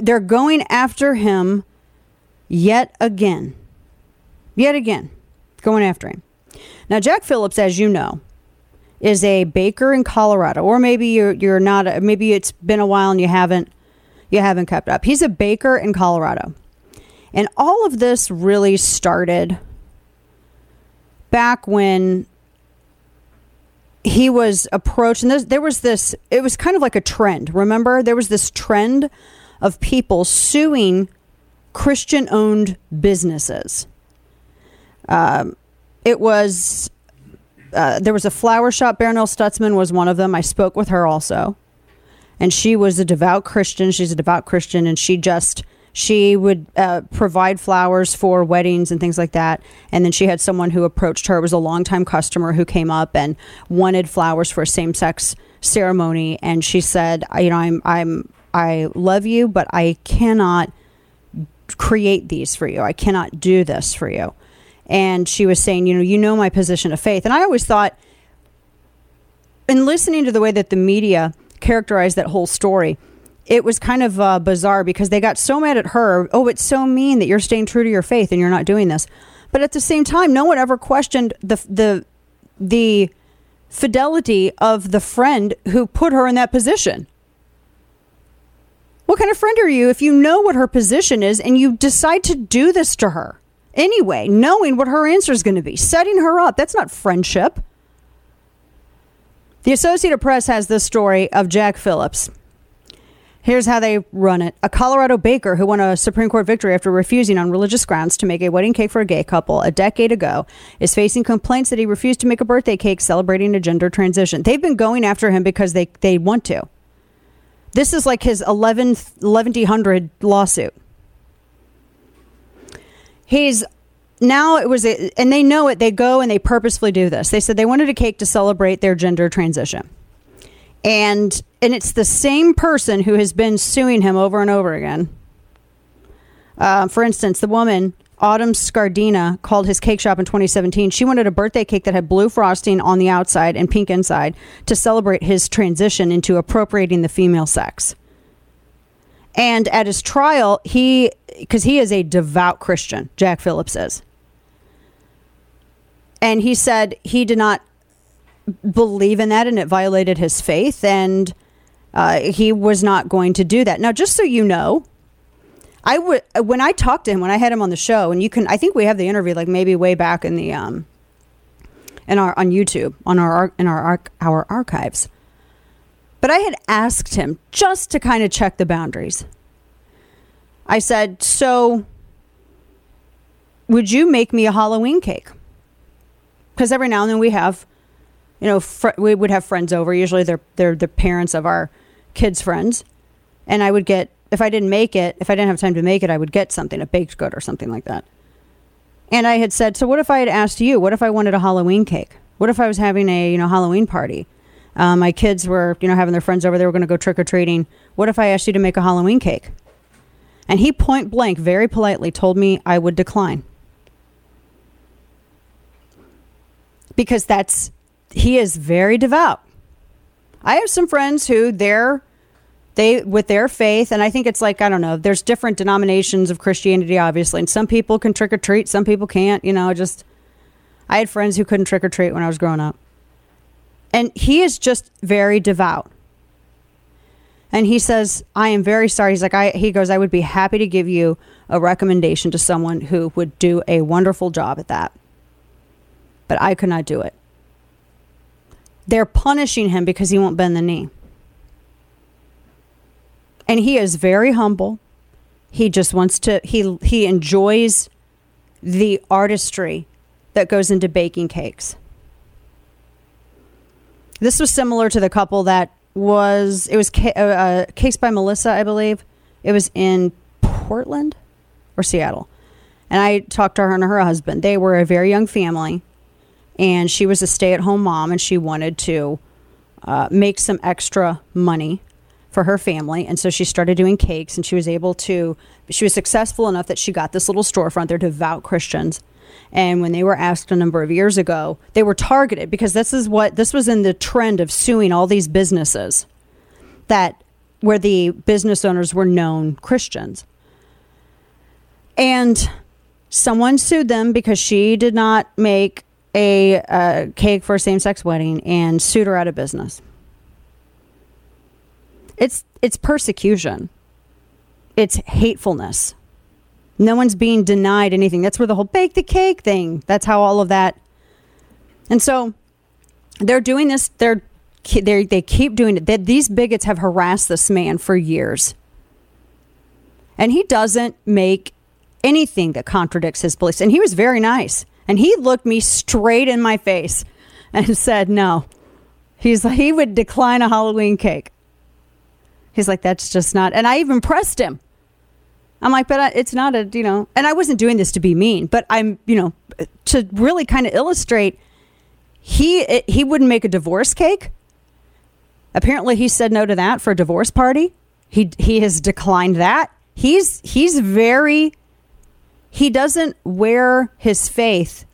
they're going after him yet again. Yet again, going after him. Now, Jack Phillips, as you know, is a baker in Colorado, or maybe you're you're not. Maybe it's been a while and you haven't you haven't kept up. He's a baker in Colorado, and all of this really started back when he was approached, and there was this. It was kind of like a trend. Remember, there was this trend of people suing Christian-owned businesses. Um, it was uh, there was a flower shop. Barronelle Stutzman was one of them. I spoke with her also, and she was a devout Christian. She's a devout Christian, and she just she would uh, provide flowers for weddings and things like that. And then she had someone who approached her. It was a longtime customer who came up and wanted flowers for a same sex ceremony. And she said, "You know, I'm I'm I love you, but I cannot." create these for you. I cannot do this for you and she was saying, you know, you know my position of faith. And I always thought, in listening to the way that the media characterized that whole story, it was kind of uh, bizarre because they got so mad at her. Oh, it's so mean that you're staying true to your faith and you're not doing this. But at the same time, no one ever questioned the the the fidelity of the friend who put her in that position. What kind of friend are you if you know what her position is and you decide to do this to her? Anyway, knowing what her answer is going to be, setting her up. That's not friendship. The Associated Press has this story of Jack Phillips. Here's how they run it. A Colorado baker who won a Supreme Court victory after refusing on religious grounds to make a wedding cake for a gay couple a decade ago is facing complaints that he refused to make a birthday cake celebrating a gender transition. They've been going after him because they, they want to. This is like his 11th, 1100 lawsuit. He's now it was a, and they know it they go and they purposefully do this. They said they wanted a cake to celebrate their gender transition. And and it's the same person who has been suing him over and over again. Uh, for instance the woman autumn scardina called his cake shop in 2017 she wanted a birthday cake that had blue frosting on the outside and pink inside to celebrate his transition into appropriating the female sex and at his trial, he, because he is a devout Christian, Jack Phillips is. And he said he did not believe in that and it violated his faith. And uh, he was not going to do that. Now, just so you know, I would when I talked to him when I had him on the show, and you can I think we have the interview like maybe way back in the um in our on YouTube on our in our our archives. But I had asked him just to kind of check the boundaries. I said, So, would you make me a Halloween cake? Because every now and then we have, you know, fr- we would have friends over. Usually they're, they're the parents of our kids' friends. And I would get, if I didn't make it, if I didn't have time to make it, I would get something, a baked good or something like that. And I had said, So, what if I had asked you? What if I wanted a Halloween cake? What if I was having a, you know, Halloween party? Um, my kids were, you know, having their friends over. They were going to go trick or treating. What if I asked you to make a Halloween cake? And he point blank, very politely, told me I would decline. Because that's, he is very devout. I have some friends who they're, they, with their faith, and I think it's like, I don't know, there's different denominations of Christianity, obviously, and some people can trick or treat, some people can't, you know, just, I had friends who couldn't trick or treat when I was growing up. And he is just very devout. And he says, I am very sorry. He's like, I, he goes, I would be happy to give you a recommendation to someone who would do a wonderful job at that. But I could not do it. They're punishing him because he won't bend the knee. And he is very humble. He just wants to, he, he enjoys the artistry that goes into baking cakes. This was similar to the couple that was it was ca- uh, uh, Cakes by Melissa, I believe. It was in Portland or Seattle, and I talked to her and her husband. They were a very young family, and she was a stay-at-home mom, and she wanted to uh, make some extra money for her family, and so she started doing cakes, and she was able to. She was successful enough that she got this little storefront. They're devout Christians and when they were asked a number of years ago, they were targeted because this is what this was in the trend of suing all these businesses that where the business owners were known Christians. And someone sued them because she did not make a uh, cake for a same-sex wedding and sued her out of business. It's it's persecution. It's hatefulness. No one's being denied anything. That's where the whole bake the cake thing. That's how all of that. And so they're doing this. They're they they keep doing it. They, these bigots have harassed this man for years, and he doesn't make anything that contradicts his beliefs. And he was very nice. And he looked me straight in my face and <laughs> said, "No." He's like he would decline a Halloween cake. He's like, "That's just not." And I even pressed him. I'm like, but it's not a, you know, and I wasn't doing this to be mean, but I'm, you know, to really kind of illustrate, he he wouldn't make a divorce cake. Apparently, he said no to that for a divorce party. He he has declined that. He's he's very. He doesn't wear his faith.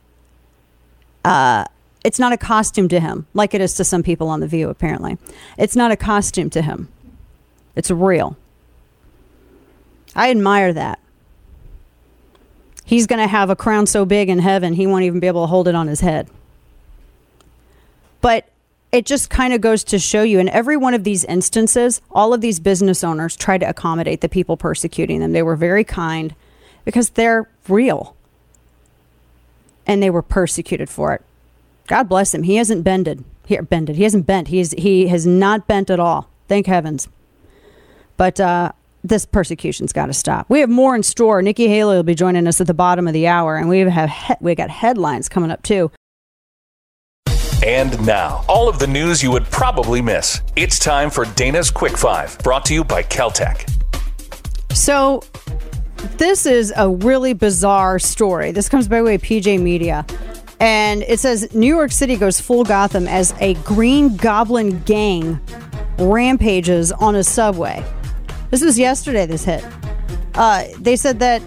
Uh, it's not a costume to him, like it is to some people on the View. Apparently, it's not a costume to him. It's real. I admire that. He's going to have a crown so big in heaven, he won't even be able to hold it on his head. But it just kind of goes to show you in every one of these instances, all of these business owners tried to accommodate the people persecuting them. They were very kind because they're real. and they were persecuted for it. God bless him. He hasn't bended. He bended. He hasn't bent. He's he has not bent at all. Thank heavens. But uh, this persecution's got to stop. We have more in store. Nikki Haley will be joining us at the bottom of the hour, and we have he- we got headlines coming up too. And now, all of the news you would probably miss. It's time for Dana's Quick Five, brought to you by KelTec. So, this is a really bizarre story. This comes by way of PJ Media. And it says New York City goes full Gotham as a Green Goblin gang rampages on a subway. This was yesterday, this hit. Uh, they said that,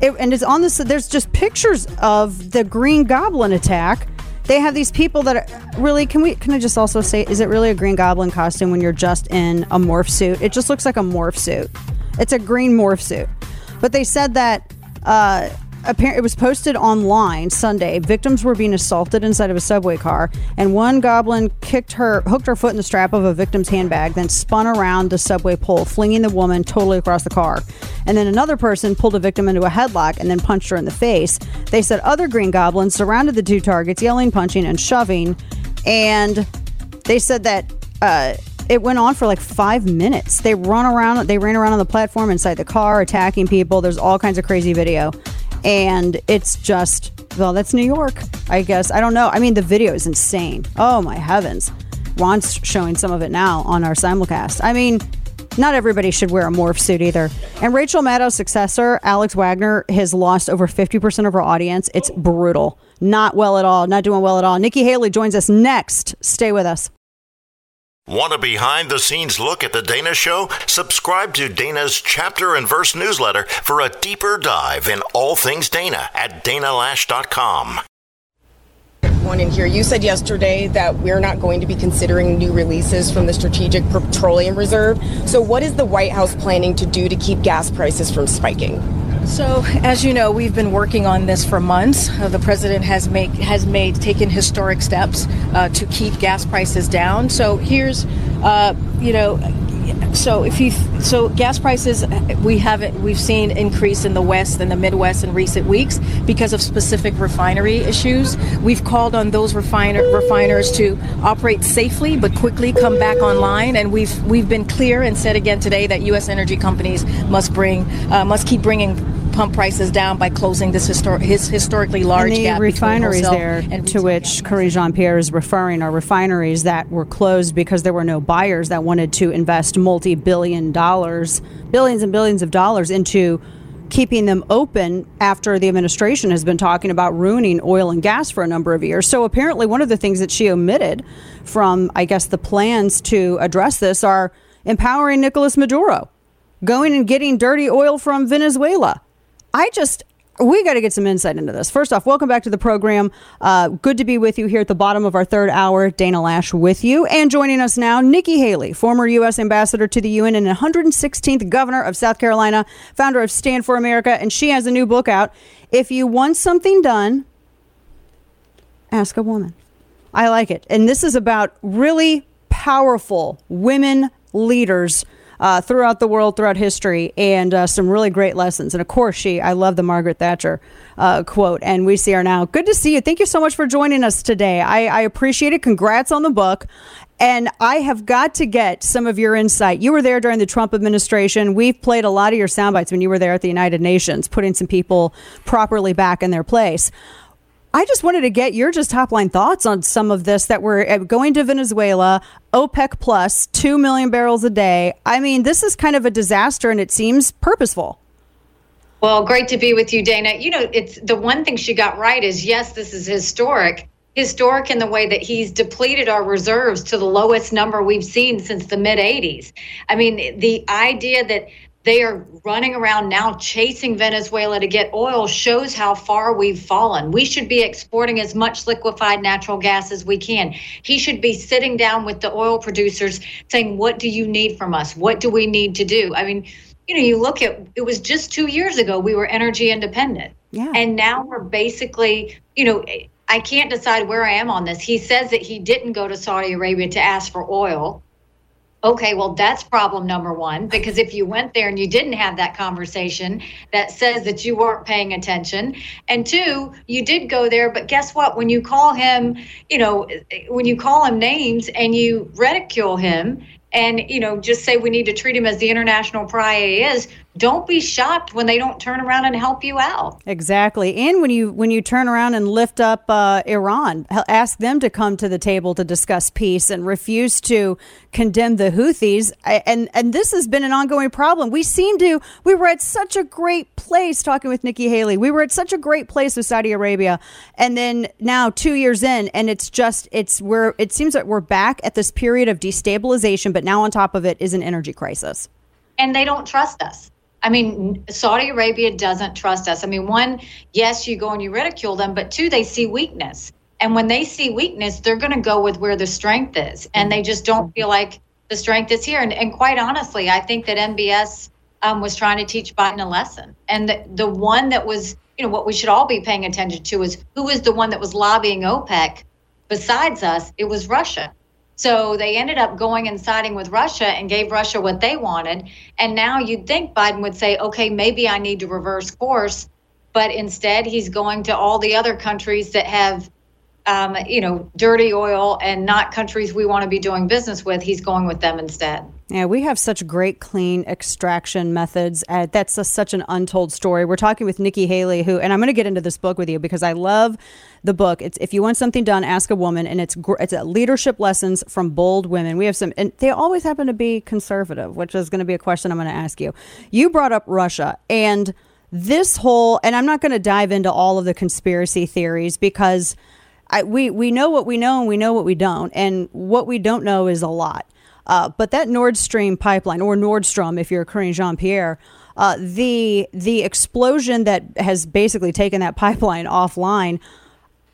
it, and it's on this, there's just pictures of the Green Goblin attack. They have these people that are really, can we, can I just also say, is it really a Green Goblin costume when you're just in a morph suit? It just looks like a morph suit. It's a green morph suit. But they said that, uh, It was posted online Sunday. Victims were being assaulted inside of a subway car, and one goblin kicked her, hooked her foot in the strap of a victim's handbag, then spun around the subway pole, flinging the woman totally across the car. And then another person pulled a victim into a headlock and then punched her in the face. They said other green goblins surrounded the two targets, yelling, punching, and shoving. And they said that. Uh, it went on for like five minutes. They run around, they ran around on the platform inside the car, attacking people. There's all kinds of crazy video and it's just well that's new york i guess. I don't know. I mean the video is insane. Oh my heavens. Ron's showing some of it now on our simulcast. I mean not everybody should wear a morph suit either. And rachel maddow's successor alex wagner has lost over 50% of her audience. It's brutal. Not well at all. Not doing well at all. Nikki haley joins us next. Stay with us Want a behind the scenes look at The Dana Show? Subscribe to Dana's chapter and verse newsletter for a deeper dive in all things Dana at danaloesch.com. One in here. You said yesterday that we're not going to be considering new releases from the Strategic Petroleum Reserve. So, what is the White House planning to do to keep gas prices from spiking? So, as you know, we've been working on this for months. Uh, the president has made has made taken historic steps uh, to keep gas prices down. So here's, uh, you know, so if you so gas prices we haven't we've seen increase in the west and the midwest in recent weeks because of specific refinery issues we've called on those refiner, refiners to operate safely but quickly come back online and we've we've been clear and said again today that US energy companies must bring uh, must keep bringing pump prices down by closing this histor- his historically large and the gap refineries there and to which Karine Jean Pierre is referring are refineries that were closed because there were no buyers that wanted to invest multi billion dollars, billions and billions of dollars into keeping them open after the administration has been talking about ruining oil and gas for a number of years. So apparently, one of the things that she omitted from, I guess, the plans to address this are empowering Nicolas Maduro, going and getting dirty oil from Venezuela. I just we got to get some insight into this. First off, welcome back to the program. Uh, good to be with you here at the bottom of our third hour. Dana Loesch with you. And joining us now, Nikki Haley, former U.S. ambassador to the UN and 116th governor of South Carolina, founder of Stand for America. And she has a new book out. If you want something done, ask a woman. I like it. And this is about really powerful women leaders uh, throughout the world, throughout history, and uh, some really great lessons. And of course, she, I love the Margaret Thatcher uh, quote, and we see her now. Good to see you. Thank you so much for joining us today. I, I appreciate it. Congrats on the book. And I have got to get some of your insight. You were there during the Trump administration. We've played a lot of your sound bites when you were there at the United Nations, putting some people properly back in their place. I just wanted to get your just top line thoughts on some of this that we're uh, going to Venezuela, OPEC plus, 2 million barrels a day. I mean, this is kind of a disaster and it seems purposeful. Well, great to be with you, Dana. You know, it's the one thing she got right is yes, this is historic. Historic in the way that he's depleted our reserves to the lowest number we've seen since the mid 80s. I mean, the idea that they are running around now chasing Venezuela to get oil shows how far we've fallen. We should be exporting as much liquefied natural gas as we can. He should be sitting down with the oil producers saying, What do you need from us? What do we need to do? I mean, you know, you look at it was just two years ago we were energy independent. Yeah. And now we're basically, you know, I can't decide where I am on this. He says that he didn't go to Saudi Arabia to ask for oil Okay, well, that's problem number one because if you went there and you didn't have that conversation, that says that you weren't paying attention. And two, you did go there, but guess what? When you call him, you know, when you call him names and you ridicule him and, you know, just say we need to treat him as the international pariah is, don't be shocked when they don't turn around and help you out. Exactly. And when you when you turn around and lift up uh, Iran, ask them to come to the table to discuss peace and refuse to condemn the Houthis. And and this has been an ongoing problem. We seem to we were at such a great place talking with Nikki Haley. We were at such a great place with Saudi Arabia, and then now two years in, and it's just it's where it seems that we're back at this period of destabilization. But now on top of it is an energy crisis. And they don't trust us. I mean, Saudi Arabia doesn't trust us. I mean, one, yes, you go and you ridicule them, but two, they see weakness. And when they see weakness, they're going to go with where the strength is. And they just don't feel like the strength is here. And, and quite honestly, I think that MBS um, was trying to teach Biden a lesson. And the, the one that was, you know, what we should all be paying attention to is who was the one that was lobbying OPEC besides us? It was Russia. So they ended up going and siding with Russia and gave Russia what they wanted. And now you'd think Biden would say, okay, maybe I need to reverse course. But instead, he's going to all the other countries that have, um, you know, dirty oil and not countries we want to be doing business with. He's going with them instead. Yeah, we have such great clean extraction methods. Uh, that's a, such an untold story. We're talking with Nikki Haley, who, and I'm going to get into this book with you because I love the book. It's if you want something done, ask a woman, and it's it's leadership lessons from bold women. We have some, and they always happen to be conservative, which is going to be a question I'm going to ask you. You brought up Russia and this whole, and I'm not going to dive into all of the conspiracy theories because. I, we, we know what we know and we know what we don't. And what we don't know is a lot. Uh, but that Nord Stream pipeline, or Nordstrom, if you're Karine Jean Pierre, uh, the the explosion that has basically taken that <laughs> pipeline offline.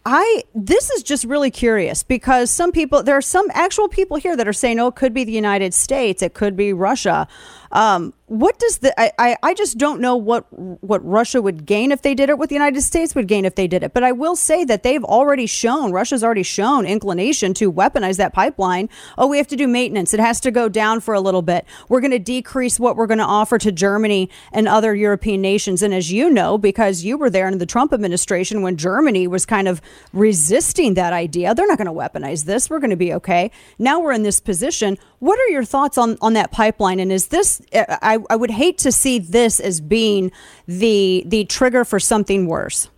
I this is just really curious because some people there are some actual people here that are saying, oh, it could be the United States, it could be Russia. Um, what does the I, I, I just don't know what what Russia would gain if they did it, what the United States would gain if they did it. But I will say that they've already shown Russia's already shown inclination to weaponize that pipeline. Oh, we have to do maintenance. It has to go down for a little bit. We're going to decrease what we're going to offer to Germany and other European nations. And as you know, because you were there in the Trump administration when Germany was kind of resisting that idea, they're not going to weaponize this. We're going to be okay. Now we're in this position. What are your thoughts on on that pipeline? And is this I I, I would hate to see this as being the the trigger for something worse.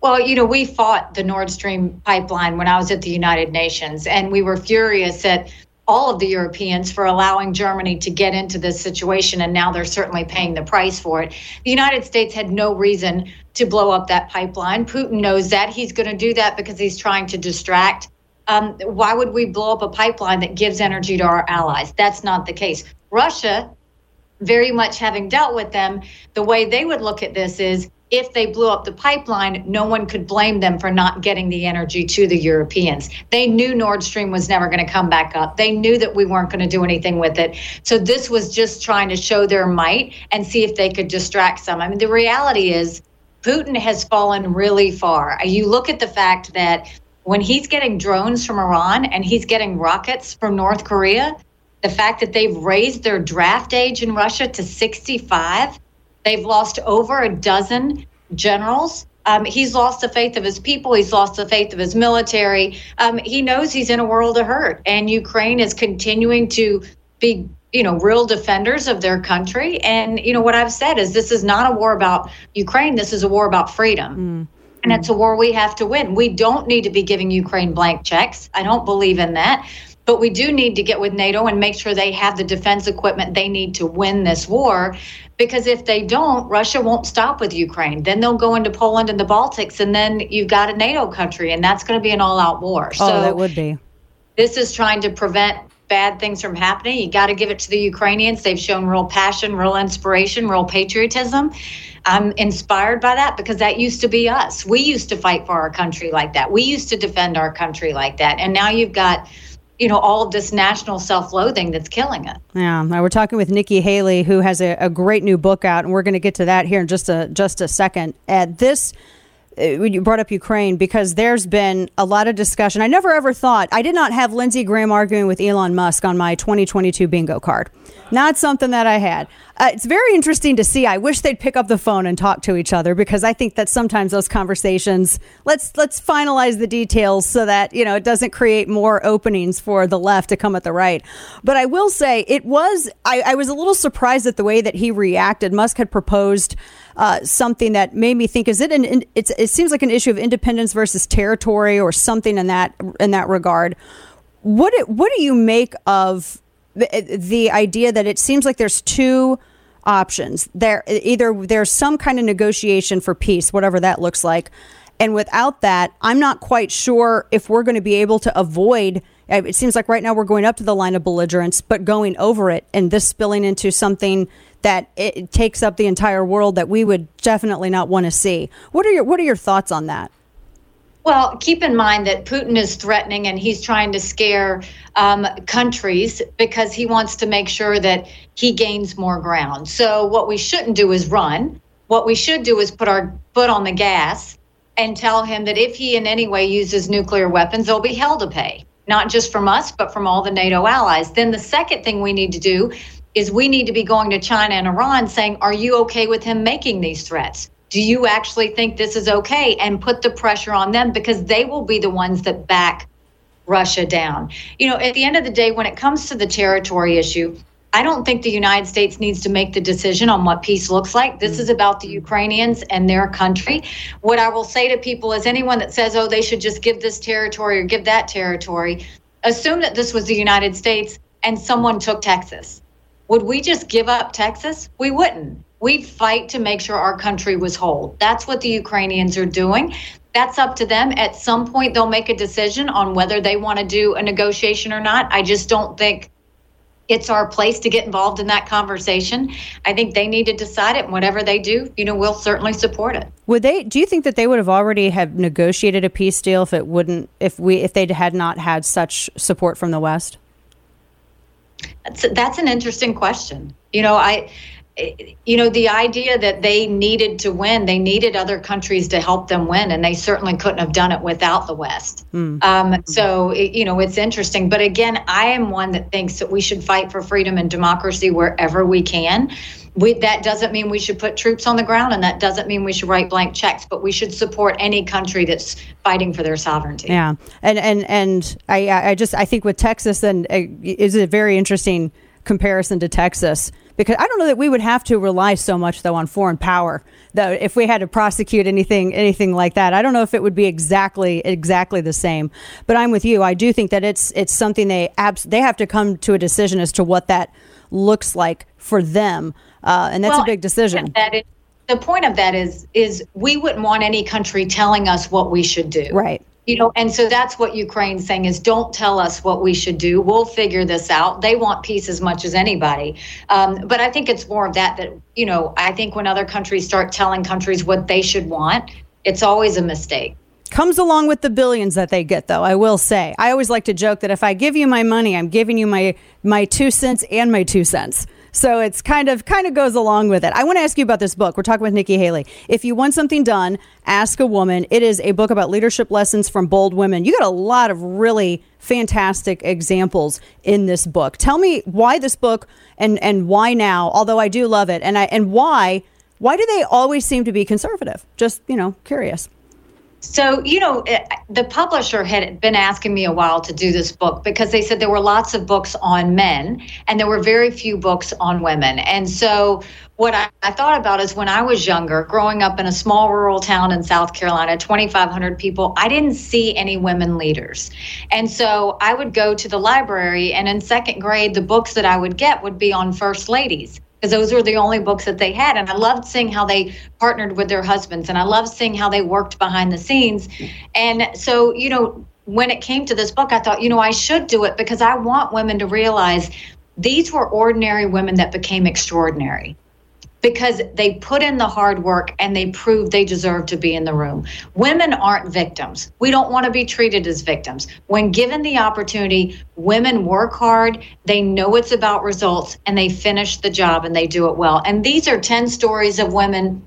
Well, you know, we fought the Nord Stream pipeline when I was at the United Nations, and we were furious at all of the Europeans for allowing Germany to get into this situation, and now they're certainly paying the price for it. The United States had no reason to blow up that pipeline. Putin knows that. He's going to do that because he's trying to distract. Um, why would we blow up a pipeline that gives energy to our allies? That's not the case. Russia very much having dealt with them, the way they would look at this is if they blew up the pipeline, no one could blame them for not getting the energy to the Europeans. They knew Nord Stream was never going to come back up. They knew that we weren't going to do anything with it. So this was just trying to show their might and see if they could distract some. I mean, the reality is Putin has fallen really far. You look at the fact that when he's getting drones from Iran and he's getting rockets from North Korea, the fact that they've raised their draft age in Russia to 65, they've lost over a dozen generals. Um, he's lost the faith of his people. He's lost the faith of his military. Um, he knows he's in a world of hurt, and Ukraine is continuing to be, you know, real defenders of their country. And you know what I've said is this is not a war about Ukraine. This is a war about freedom. Mm. And it's a war we have to win. We don't need to be giving Ukraine blank checks. I don't believe in that. But we do need to get with NATO and make sure they have the defense equipment they need to win this war. Because if they don't, Russia won't stop with Ukraine. Then they'll go into Poland and the Baltics, and then you've got a NATO country, and that's going to be an all out war. Oh, so that would be. This is trying to prevent bad things from happening. You got to give it to the Ukrainians. They've shown real passion, real inspiration, real patriotism. I'm inspired by that because that used to be us. We used to fight for our country like that. We used to defend our country like that. And now you've got you know all of this national self-loathing that's killing it. Yeah, we're talking with Nikki Haley, who has a, a great new book out, and we're going to get to that here in just a just a second. At this you brought up Ukraine because there's been a lot of discussion. I never ever thought I did not have Lindsey Graham arguing with Elon Musk on my 2022 bingo card. Not something that I had. Uh, it's very interesting to see. I wish they'd pick up the phone and talk to each other because I think that sometimes those conversations let's let's finalize the details so that you know it doesn't create more openings for the left to come at the right. But I will say it was. I, I was a little surprised at the way that he reacted. Musk had proposed uh, something that made me think: Is it an? It seems like an issue of independence versus territory or something in that in that regard. What it? what do you make of the, the idea that it seems like there's two options. There either there's some kind of negotiation for peace, whatever that looks like. And without that, I'm not quite sure if we're going to be able to avoid uh, it seems like right now we're going up to the line of belligerence, but going over it and this spilling into something that it takes up the entire world that we would definitely not want to see. What are your what are your thoughts on that? Well, keep in mind that Putin is threatening and he's trying to scare um, countries because he wants to make sure that he gains more ground. So, what we shouldn't do is run. What we should do is put our foot on the gas and tell him that if he in any way uses nuclear weapons, there'll be hell to pay, not just from us, but from all the NATO allies. Then the second thing we need to do is we need to be going to China and Iran saying, Are you okay with him making these threats? do you actually think this is okay? And put the pressure on them because they will be the ones that back Russia down. You know, at the end of the day, when it comes to the territory issue, I don't think the United States needs to make the decision on what peace looks like. This mm. is about the Ukrainians and their country. What I will say to people is anyone that says, oh, they should just give this territory or give that territory, assume that this was the United States and someone took Texas. Would we just give up Texas? We wouldn't. We'd fight to make sure our country was whole. That's what the Ukrainians are doing. That's up to them. At some point, they'll make a decision on whether they want to do a negotiation or not. I just don't think it's our place to get involved in that conversation. I think they need to decide it. And whatever they do, you know, we'll certainly support it. Would they? Do you think that they would have already have negotiated a peace deal if it wouldn't, if we, if they had not had such support from the West? That's that's an interesting question. You know, I you know, the idea that they needed to win, they needed other countries to help them win, and they certainly couldn't have done it without the West. Mm. Um, so, it, you know, it's interesting. But again, I am one that thinks that we should fight for freedom and democracy wherever we can. We, that doesn't mean we should put troops on the ground, and that doesn't mean we should write blank checks. But we should support any country that's fighting for their sovereignty. Yeah, and and and I I just I think with Texas and uh, is a very interesting comparison to Texas because I don't know that we would have to rely so much though on foreign power. Though if we had to prosecute anything anything like that, I don't know if it would be exactly exactly the same. But I'm with you. I do think that it's it's something they abs- they have to come to a decision as to what that looks like for them, uh, and that's well, a big decision. That is, the point of that is is we wouldn't want any country telling us what we should do. Right. You know and so that's what ukraine's saying is don't tell us what we should do. We'll figure this out. They want peace as much as anybody. Um, but i think it's more of that that you know i think when other countries start telling countries what they should want it's always a mistake comes along with the billions that they get though i will say i always like to joke that if i give you my money i'm giving you my my two cents and my two cents so it's kind of kind of goes along with it. I want to ask you about this book. We're talking with Nikki Haley. If you want something done, ask a woman. It is a book about leadership lessons from bold women. You got a lot of really fantastic examples in this book. Tell me why this book and and why now, although I do love it. And I and why why do they always seem to be conservative? Just, you know, curious. So, you know, eh, the publisher had been asking me a while to do this book because they said there were lots of books on men and there were very few books on women. And so, what I, I, thought about is when I was younger, growing up in a small rural town in South Carolina, 2,500 people, I didn't see any women leaders. And so I would go to the library, and in second grade, the books that I would get would be on first ladies because those were the only books that they had. And I loved seeing how they partnered with their husbands and I loved seeing how they worked behind the scenes. And so, you know, when it came to this book, I thought, you know, I should do it because I want women to realize these were ordinary women that became extraordinary because they put in the hard work and they prove they deserve to be in the room. Women aren't victims. We don't want to be treated as victims. When given the opportunity, women work hard, they know it's about results, and they finish the job and they do it well. And these are 10 stories of women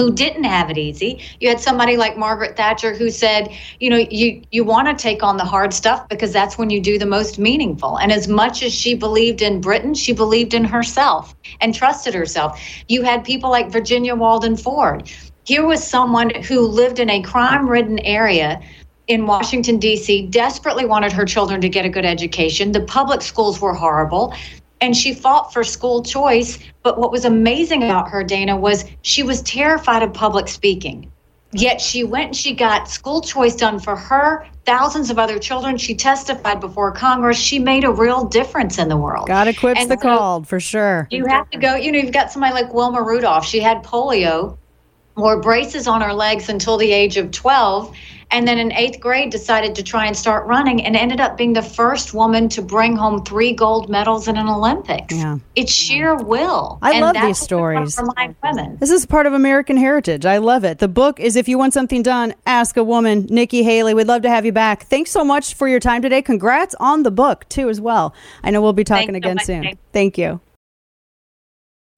who didn't have it easy. You had somebody like Margaret Thatcher who said, you know, you you want to take on the hard stuff because that's when you do the most meaningful. And as much as she believed in Britain, she believed in herself and trusted herself. You had people like Virginia Walden Ford. Here was someone who lived in a crime-ridden area in Washington, D.C., desperately wanted her children to get a good education. The public schools were horrible and she fought for school choice. But what was amazing about her, Dana, was she was terrified of public speaking. Yet she went and she got school choice done for her, thousands of other children. She testified before Congress. She made a real difference in the world. God equips And the so called for sure. You have to go, you know, you've got somebody like Wilma Rudolph. She had polio, wore braces on her legs until the age of 12 and then in eighth grade decided to try and start running and ended up being the first woman to bring home three gold medals in an olympics Yeah. it's sheer will I and love that's these what stories. for my women This is part of American heritage. I love it. The book is If You Want Something Done, Ask a Woman. Nikki Haley, we'd love to have you back. Thanks so much for your time today. Congrats on the book, too, as well. I know we'll be talking Thanks again much, soon. Thank you.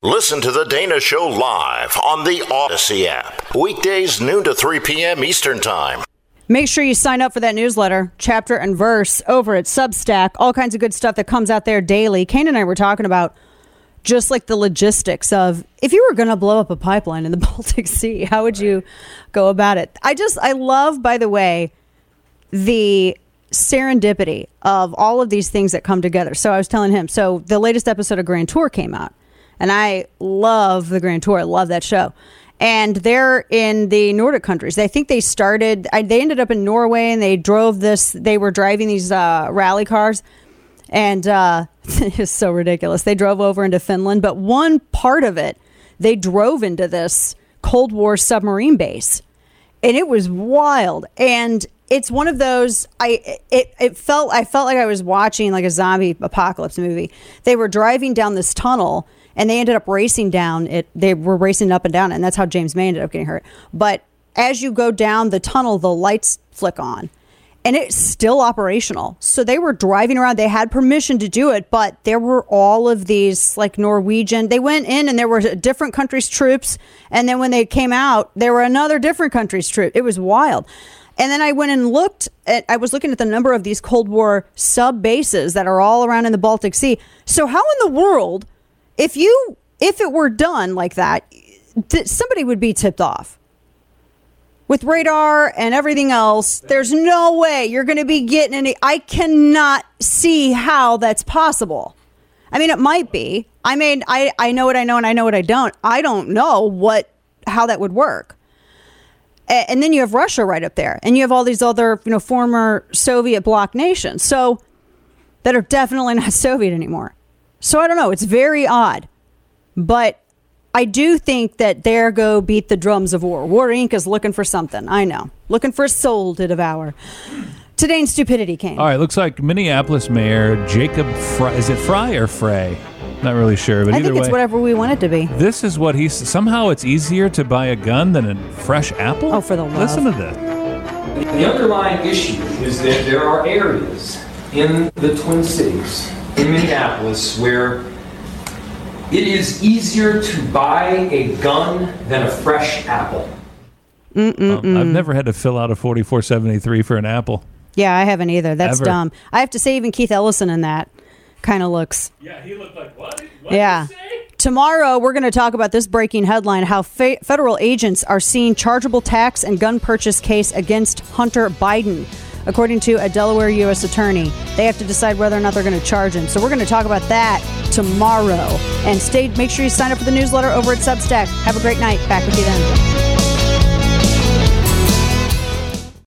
Listen to The Dana Show live on the Odyssey app. Weekdays, noon to 3 p.m. Eastern Time. Make sure you sign up for that newsletter, chapter and verse, over at Substack. All kinds of good stuff that comes out there daily. Kane and I were talking about just like the logistics of if you were going to blow up a pipeline in the <laughs> Baltic Sea, how would you go about it? I just, I love, by the way, the serendipity of all of these things that come together. So I was telling him, so the latest episode of Grand Tour came out, and I love the Grand Tour. I love that show. And they're in the Nordic countries. I think they started, they ended up in Norway and they drove this, they were driving these uh, rally cars. And uh, <laughs> it's so ridiculous. They drove over into Finland, but one part of it, they drove into this Cold War submarine base and it was wild and it's one of those i it, it felt i felt like i was watching like a zombie apocalypse movie they were driving down this tunnel and they ended up racing down it they were racing up and down and that's how james may ended up getting hurt but as you go down the tunnel the lights flick on and it's still operational. So they were driving around. They had permission to do it, but there were all of these like Norwegian. They went in and there were different countries' troops, and then when they came out, there were another different countries' troops. It was wild. And then I went and looked at. I was looking at the number of these Cold War sub bases that are all around in the Baltic Sea. So how in the world, if you if it were done like that, th- somebody would be tipped off with radar and everything else, there's no way you're going to be getting any. I cannot see how that's possible. I mean, it might be. I mean, I, I know what I know and I know what I don't. I don't know what how that would work. And then you have Russia right up there, and you have all these other, you know, former Soviet bloc nations. So that are definitely not <laughs> Soviet anymore. So I don't know. It's very odd, but I do think that there go beat the drums of war. War Inc. is looking for something. I know, looking for a soul to devour. Today in stupidity came. All right, looks like Minneapolis Mayor Jacob Fry. Is it Fry or Frey? Not really sure, but I either think it's way, whatever we want it to be. this is what he's. Somehow, it's easier to buy a gun than a fresh apple. Oh, for the love. Listen to this. The underlying issue is that there are areas in the Twin Cities, in Minneapolis, where it is easier to buy a gun than a fresh apple. Um, I've never had to fill out a forty-four seventy-three for an apple. Yeah, I haven't either. That's Ever. dumb. I have to say, even Keith Ellison in that kind of looks. Yeah, he looked like what? yeah. Tomorrow, we're going to talk about this breaking headline how fe- federal agents are seeing chargeable tax and gun purchase case against Hunter Biden. According to a Delaware U.S. attorney, they have to decide whether or not they're going to charge him. So we're going to talk about that tomorrow. And stay. Make sure you sign up for the newsletter over at Substack. Have a great night. Back with you then.